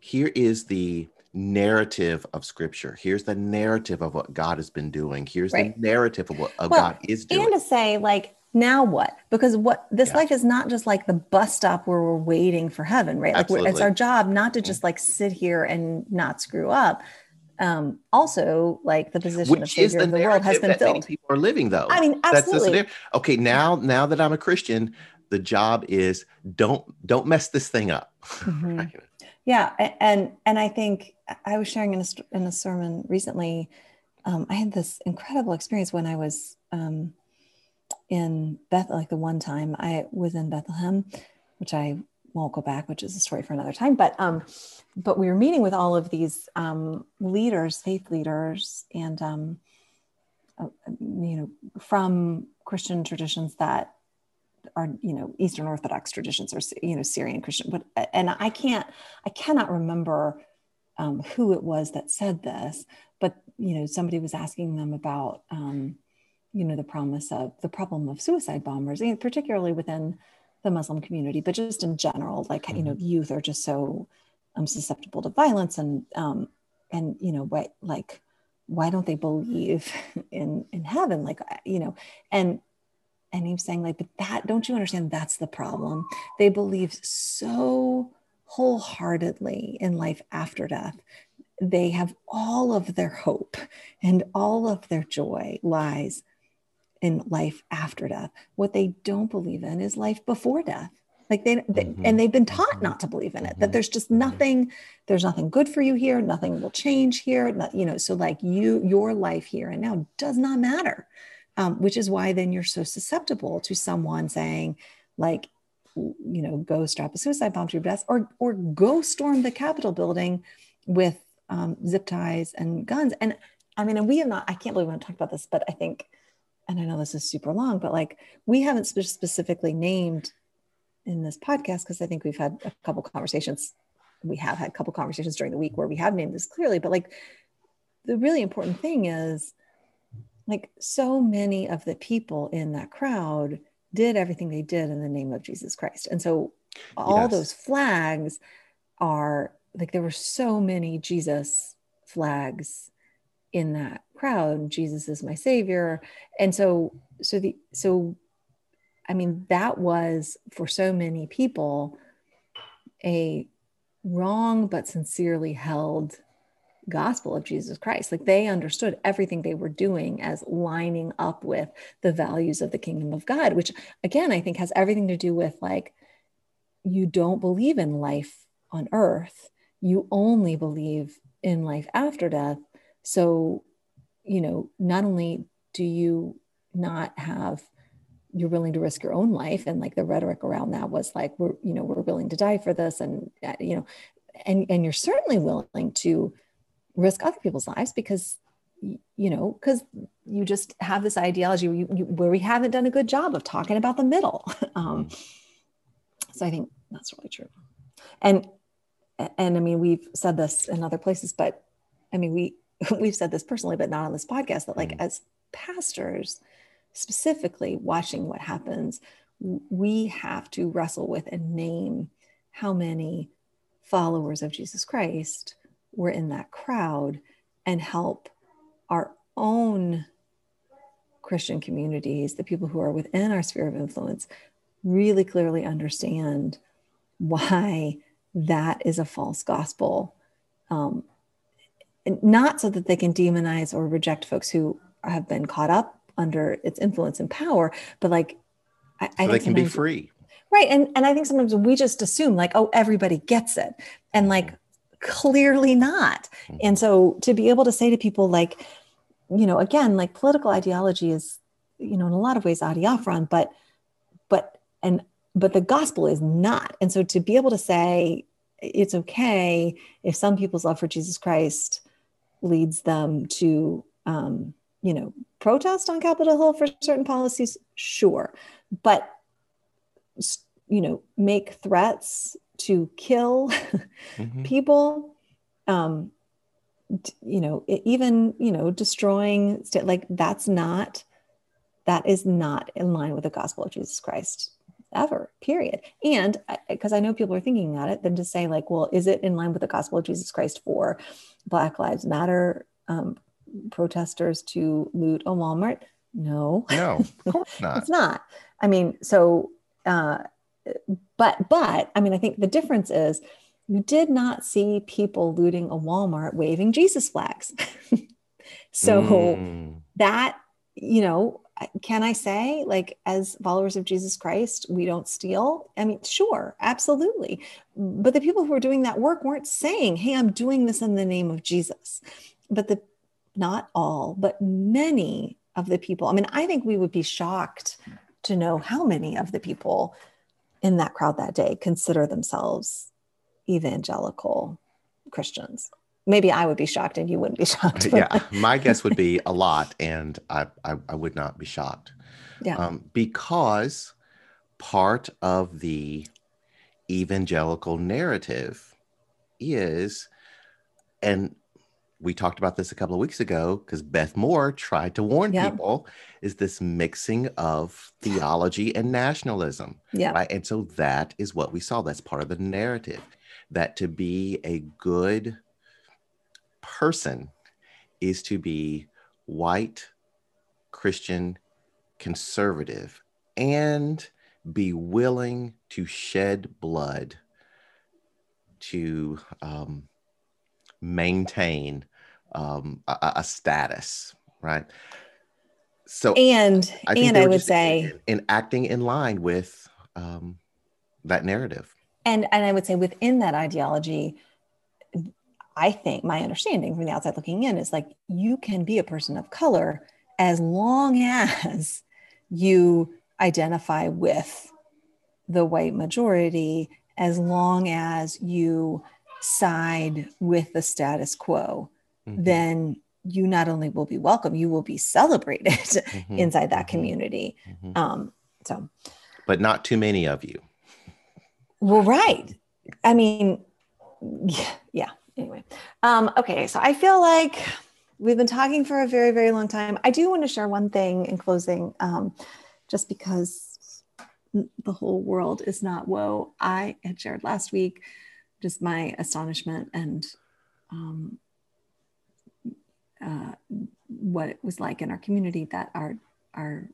Speaker 2: here is the narrative of scripture. Here's the narrative of what God has been doing. Here's right. the narrative of what of well, God is doing.
Speaker 1: And to say, like, now what? Because what this yeah. life is not just like the bus stop where we're waiting for heaven, right? Like it's our job not to mm-hmm. just like sit here and not screw up. Um, also, like the position Which of savior the of the world has been filled.
Speaker 2: people are living though.
Speaker 1: I mean, absolutely.
Speaker 2: Okay, now now that I'm a Christian, the job is don't don't mess this thing up.
Speaker 1: Mm-hmm. right? Yeah, and and I think I was sharing in a, in a sermon recently. Um, I had this incredible experience when I was um, in Beth, like the one time I was in Bethlehem, which I won't go back, which is a story for another time. But um, but we were meeting with all of these um, leaders, faith leaders, and um, uh, you know, from Christian traditions that are you know Eastern Orthodox traditions or you know Syrian Christian, but and I can't I cannot remember um, who it was that said this, but you know somebody was asking them about um, you know the promise of the problem of suicide bombers, particularly within the Muslim community, but just in general, like mm-hmm. you know mm-hmm. youth are just so um, susceptible to violence and um, and you know what like why don't they believe in in heaven like you know and and he was saying like but that don't you understand that's the problem they believe so wholeheartedly in life after death they have all of their hope and all of their joy lies in life after death what they don't believe in is life before death like they, they mm-hmm. and they've been taught mm-hmm. not to believe in it that mm-hmm. there's just nothing there's nothing good for you here nothing will change here not, you know so like you your life here and now does not matter um, which is why then you're so susceptible to someone saying like you know go strap a suicide bomb to your desk or or go storm the capitol building with um, zip ties and guns and i mean and we have not i can't believe we haven't talked about this but i think and i know this is super long but like we haven't specifically named in this podcast because I think we've had a couple conversations. We have had a couple conversations during the week where we have named this clearly, but like the really important thing is like so many of the people in that crowd did everything they did in the name of Jesus Christ. And so all yes. those flags are like there were so many Jesus flags in that crowd. Jesus is my savior. And so so the so I mean, that was for so many people a wrong but sincerely held gospel of Jesus Christ. Like they understood everything they were doing as lining up with the values of the kingdom of God, which again, I think has everything to do with like, you don't believe in life on earth, you only believe in life after death. So, you know, not only do you not have you're willing to risk your own life and like the rhetoric around that was like we're you know we're willing to die for this and uh, you know and and you're certainly willing to risk other people's lives because you know because you just have this ideology where, you, you, where, we haven't done a good job of talking about the middle. Um, so i think that's really true. And and i mean we've said this in other places but i mean we we've said this personally but not on this podcast that like mm-hmm. as pastors specifically watching what happens, we have to wrestle with and name how many followers of Jesus Christ were in that crowd and help our own Christian communities, the people who are within our sphere of influence, really clearly understand why that is a false gospel. Um, not so that they can demonize or reject folks who have been caught up under its influence and power but like
Speaker 2: i, so I they can be free
Speaker 1: right and and i think sometimes we just assume like oh everybody gets it and like clearly not mm-hmm. and so to be able to say to people like you know again like political ideology is you know in a lot of ways adiaphoron but but and but the gospel is not and so to be able to say it's okay if some people's love for jesus christ leads them to um, you know, protest on Capitol Hill for certain policies, sure. But, you know, make threats to kill mm-hmm. people, um, you know, even, you know, destroying, like that's not, that is not in line with the gospel of Jesus Christ ever period and because I, I know people are thinking about it then to say like well is it in line with the gospel of jesus christ for black lives matter um, protesters to loot a Walmart? No.
Speaker 2: No, of course not.
Speaker 1: it's not. I mean, so, uh, but, but, I mean, I think the difference is you did not see people looting a Walmart waving Jesus flags. so mm. that, you know, can I say, like, as followers of Jesus Christ, we don't steal? I mean, sure, absolutely. But the people who were doing that work weren't saying, hey, I'm doing this in the name of Jesus. But the not all, but many of the people. I mean, I think we would be shocked to know how many of the people in that crowd that day consider themselves evangelical Christians. Maybe I would be shocked and you wouldn't be shocked.
Speaker 2: yeah, my guess would be a lot, and I, I, I would not be shocked.
Speaker 1: Yeah. Um,
Speaker 2: because part of the evangelical narrative is, and we talked about this a couple of weeks ago because Beth Moore tried to warn yep. people is this mixing of theology and nationalism.
Speaker 1: Yeah.
Speaker 2: Right. And so that is what we saw. That's part of the narrative that to be a good person is to be white, Christian, conservative, and be willing to shed blood to um, maintain um, a, a, status, right?
Speaker 1: So, and I and I would say,
Speaker 2: in, in, acting in line with um, that narrative,
Speaker 1: and and I would say within that ideology, I think my understanding from the outside looking in is like you can be a person of color as long as you identify with the white majority, as long as you side with the status quo, mm-hmm. then you not only will be welcome, you will be celebrated mm-hmm. inside that mm-hmm. community. Mm-hmm. Um, so,
Speaker 2: but not too many of you.
Speaker 1: Well, right. I mean, yeah, yeah. Anyway, um, okay. So I feel like we've been talking for a very, very long time. I do want to share one thing in closing, um, just because the whole world is not woe. I had shared last week just my astonishment and um, uh, what it was like in our community that our our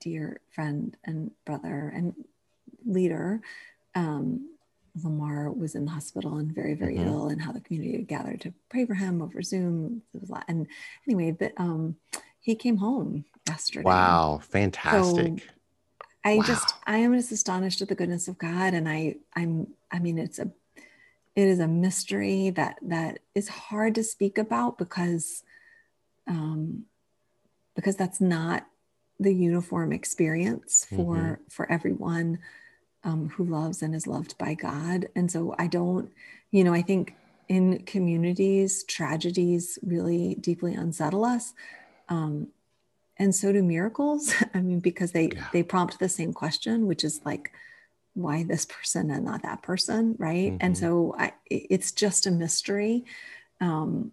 Speaker 1: dear friend and brother and leader um, Lamar was in the hospital and very, very mm-hmm. ill, and how the community gathered to pray for him over Zoom. It was a lot. And anyway, but um, he came home yesterday.
Speaker 2: Wow, fantastic! So
Speaker 1: I wow. just, I am just astonished at the goodness of God, and I, I'm, I mean, it's a, it is a mystery that that is hard to speak about because, um, because that's not the uniform experience for mm-hmm. for everyone um, who loves and is loved by God. And so I don't, you know, I think in communities, tragedies really deeply unsettle us. Um, and so do miracles. I mean, because they yeah. they prompt the same question, which is like, why this person and not that person, right? Mm-hmm. And so I, it's just a mystery. Um,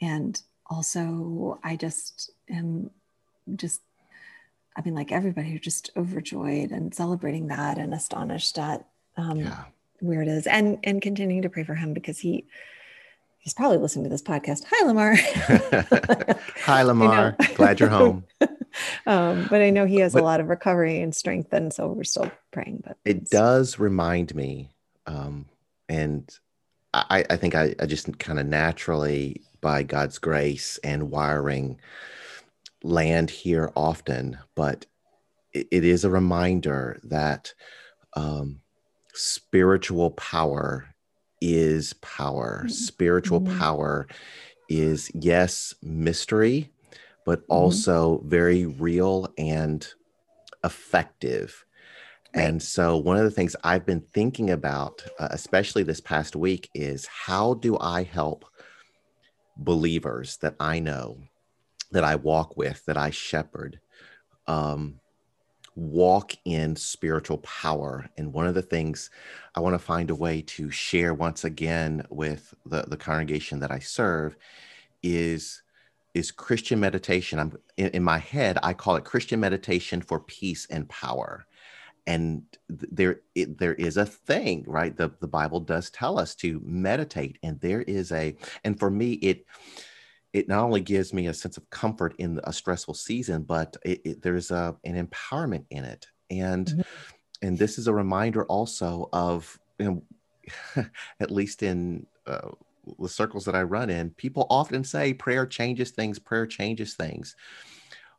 Speaker 1: and also, I just am just I mean, like everybody, just overjoyed and celebrating that and astonished at um, yeah. where it is, and and continuing to pray for him because he he's probably listening to this podcast. Hi, Lamar.
Speaker 2: Hi, Lamar. Glad you're home.
Speaker 1: um, but I know he has but, a lot of recovery and strength, and so we're still praying. But
Speaker 2: it does remind me, um, and I, I think I, I just kind of naturally, by God's grace and wiring land here often, but it, it is a reminder that um, spiritual power is power. Mm-hmm. Spiritual mm-hmm. power is, yes, mystery, but mm-hmm. also very real and effective. Right. And so, one of the things I've been thinking about, uh, especially this past week, is how do I help believers that I know that I walk with, that I shepherd, um, walk in spiritual power. And one of the things I want to find a way to share once again with the, the congregation that I serve is is Christian meditation. I'm in, in my head, I call it Christian meditation for peace and power. And there, it, there is a thing, right? The the Bible does tell us to meditate, and there is a, and for me, it it not only gives me a sense of comfort in a stressful season, but it, it, there's a, an empowerment in it. And mm-hmm. and this is a reminder also of, you know, at least in uh, the circles that I run in, people often say prayer changes things, prayer changes things.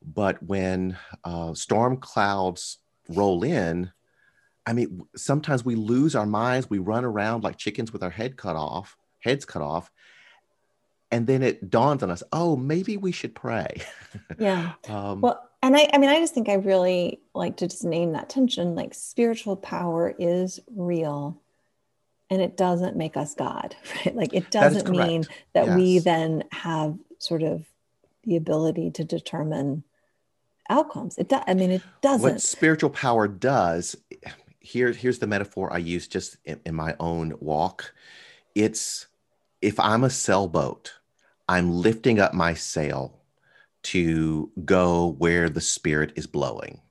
Speaker 2: But when uh, storm clouds roll in, I mean, sometimes we lose our minds. We run around like chickens with our head cut off, heads cut off, and then it dawns on us oh maybe we should pray.
Speaker 1: Yeah. Um, well and I, I mean i just think i really like to just name that tension like spiritual power is real and it doesn't make us god right? Like it doesn't that mean that yes. we then have sort of the ability to determine outcomes it does i mean it doesn't
Speaker 2: what spiritual power does here here's the metaphor i use just in, in my own walk it's if i'm a sailboat I'm lifting up my sail to go where the Spirit is blowing,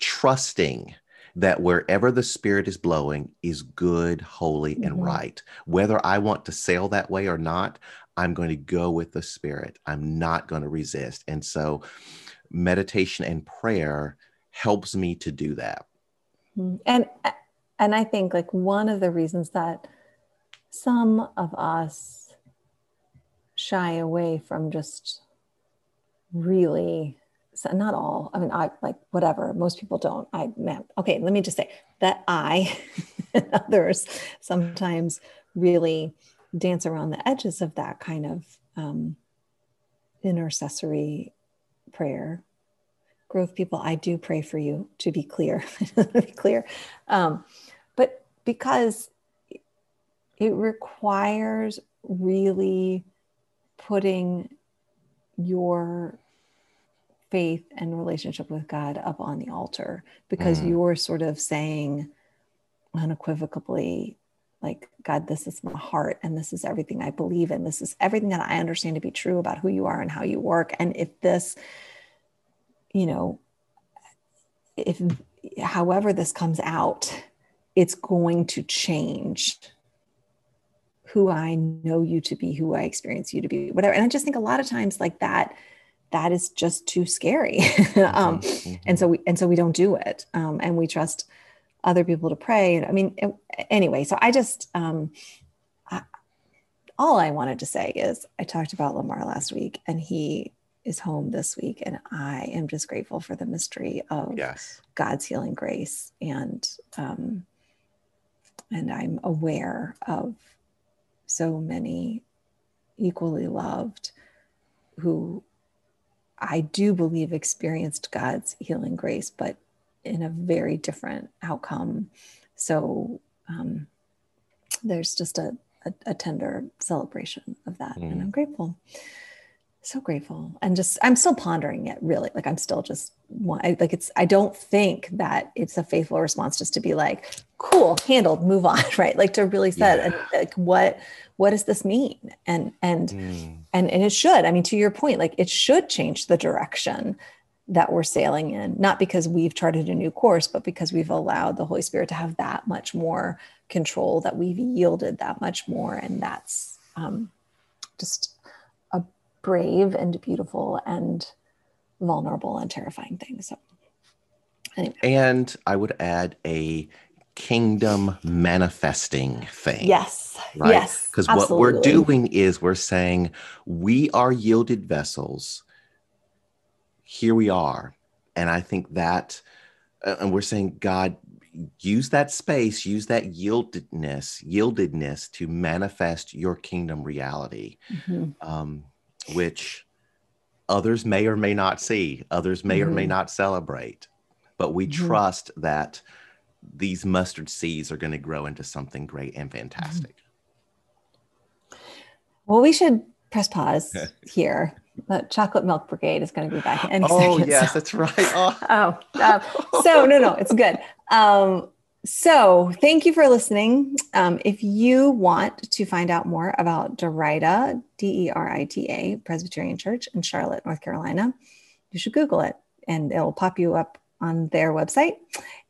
Speaker 2: trusting that wherever the Spirit is blowing is good, holy, and mm-hmm. right. Whether I want to sail that way or not, I'm going to go with the Spirit. I'm not going to resist. And so, meditation and prayer helps me to do that.
Speaker 1: Mm-hmm. And and I think like one of the reasons that some of us shy away from just really not all i mean i like whatever most people don't i man okay let me just say that i and others sometimes really dance around the edges of that kind of um, intercessory prayer growth people i do pray for you to be clear to be clear um, but because it requires really putting your faith and relationship with God up on the altar because mm. you're sort of saying unequivocally, like, God, this is my heart and this is everything I believe in. This is everything that I understand to be true about who you are and how you work. And if this, you know, if however this comes out, it's going to change who I know you to be, who I experience you to be, whatever. And I just think a lot of times like that, that is just too scary. um, mm-hmm. And so we, and so we don't do it. Um, and we trust other people to pray. I mean, it, anyway, so I just, um, I, all I wanted to say is I talked about Lamar last week and he is home this week. And I am just grateful for the mystery of
Speaker 2: yes.
Speaker 1: God's healing grace. And, um, and I'm aware of so many equally loved who I do believe experienced God's healing grace, but in a very different outcome. So um, there's just a, a, a, tender celebration of that. Mm. And I'm grateful so grateful and just i'm still pondering it really like i'm still just like it's i don't think that it's a faithful response just to be like cool handled move on right like to really say yeah. and like what what does this mean and and mm. and and it should i mean to your point like it should change the direction that we're sailing in not because we've charted a new course but because we've allowed the holy spirit to have that much more control that we've yielded that much more and that's um, just a brave and beautiful and vulnerable and terrifying thing. So,
Speaker 2: anyway. And I would add a kingdom manifesting thing.
Speaker 1: Yes.
Speaker 2: Right?
Speaker 1: Yes.
Speaker 2: Because what we're doing is we're saying we are yielded vessels. Here we are. And I think that, uh, and we're saying, God, use that space, use that yieldedness, yieldedness to manifest your kingdom reality. Mm-hmm. Um, which others may or may not see, others may mm-hmm. or may mm-hmm. not celebrate. But we mm-hmm. trust that these mustard seeds are going to grow into something great and fantastic.
Speaker 1: Well, we should press pause here. The chocolate milk brigade is going to be back any
Speaker 2: oh,
Speaker 1: second.
Speaker 2: yes, so. that's right. Oh,
Speaker 1: oh um, so no, no, it's good. Um, so, thank you for listening. Um, if you want to find out more about Derita, D E R I T A, Presbyterian Church in Charlotte, North Carolina, you should Google it and it'll pop you up on their website.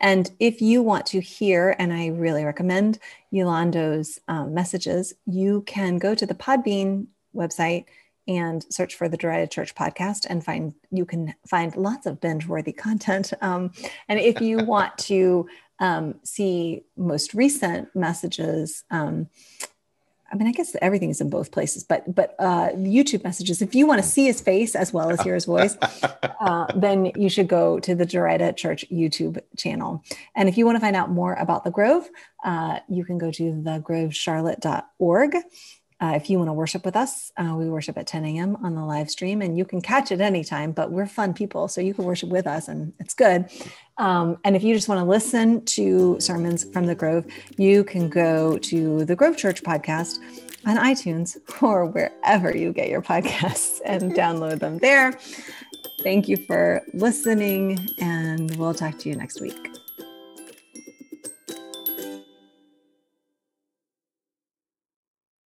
Speaker 1: And if you want to hear, and I really recommend Yolando's um, messages, you can go to the Podbean website and search for the Derita Church podcast and find you can find lots of binge worthy content. Um, and if you want to um, see most recent messages. Um, I mean, I guess everything is in both places, but but uh, YouTube messages. If you want to see his face as well as hear his voice, uh, then you should go to the Derita Church YouTube channel. And if you want to find out more about the Grove, uh, you can go to thegrovecharlotte.org. Uh, if you want to worship with us, uh, we worship at 10 a.m. on the live stream, and you can catch it anytime. But we're fun people, so you can worship with us, and it's good. Um, and if you just want to listen to sermons from the Grove, you can go to the Grove Church podcast on iTunes or wherever you get your podcasts and download them there. Thank you for listening, and we'll talk to you next week.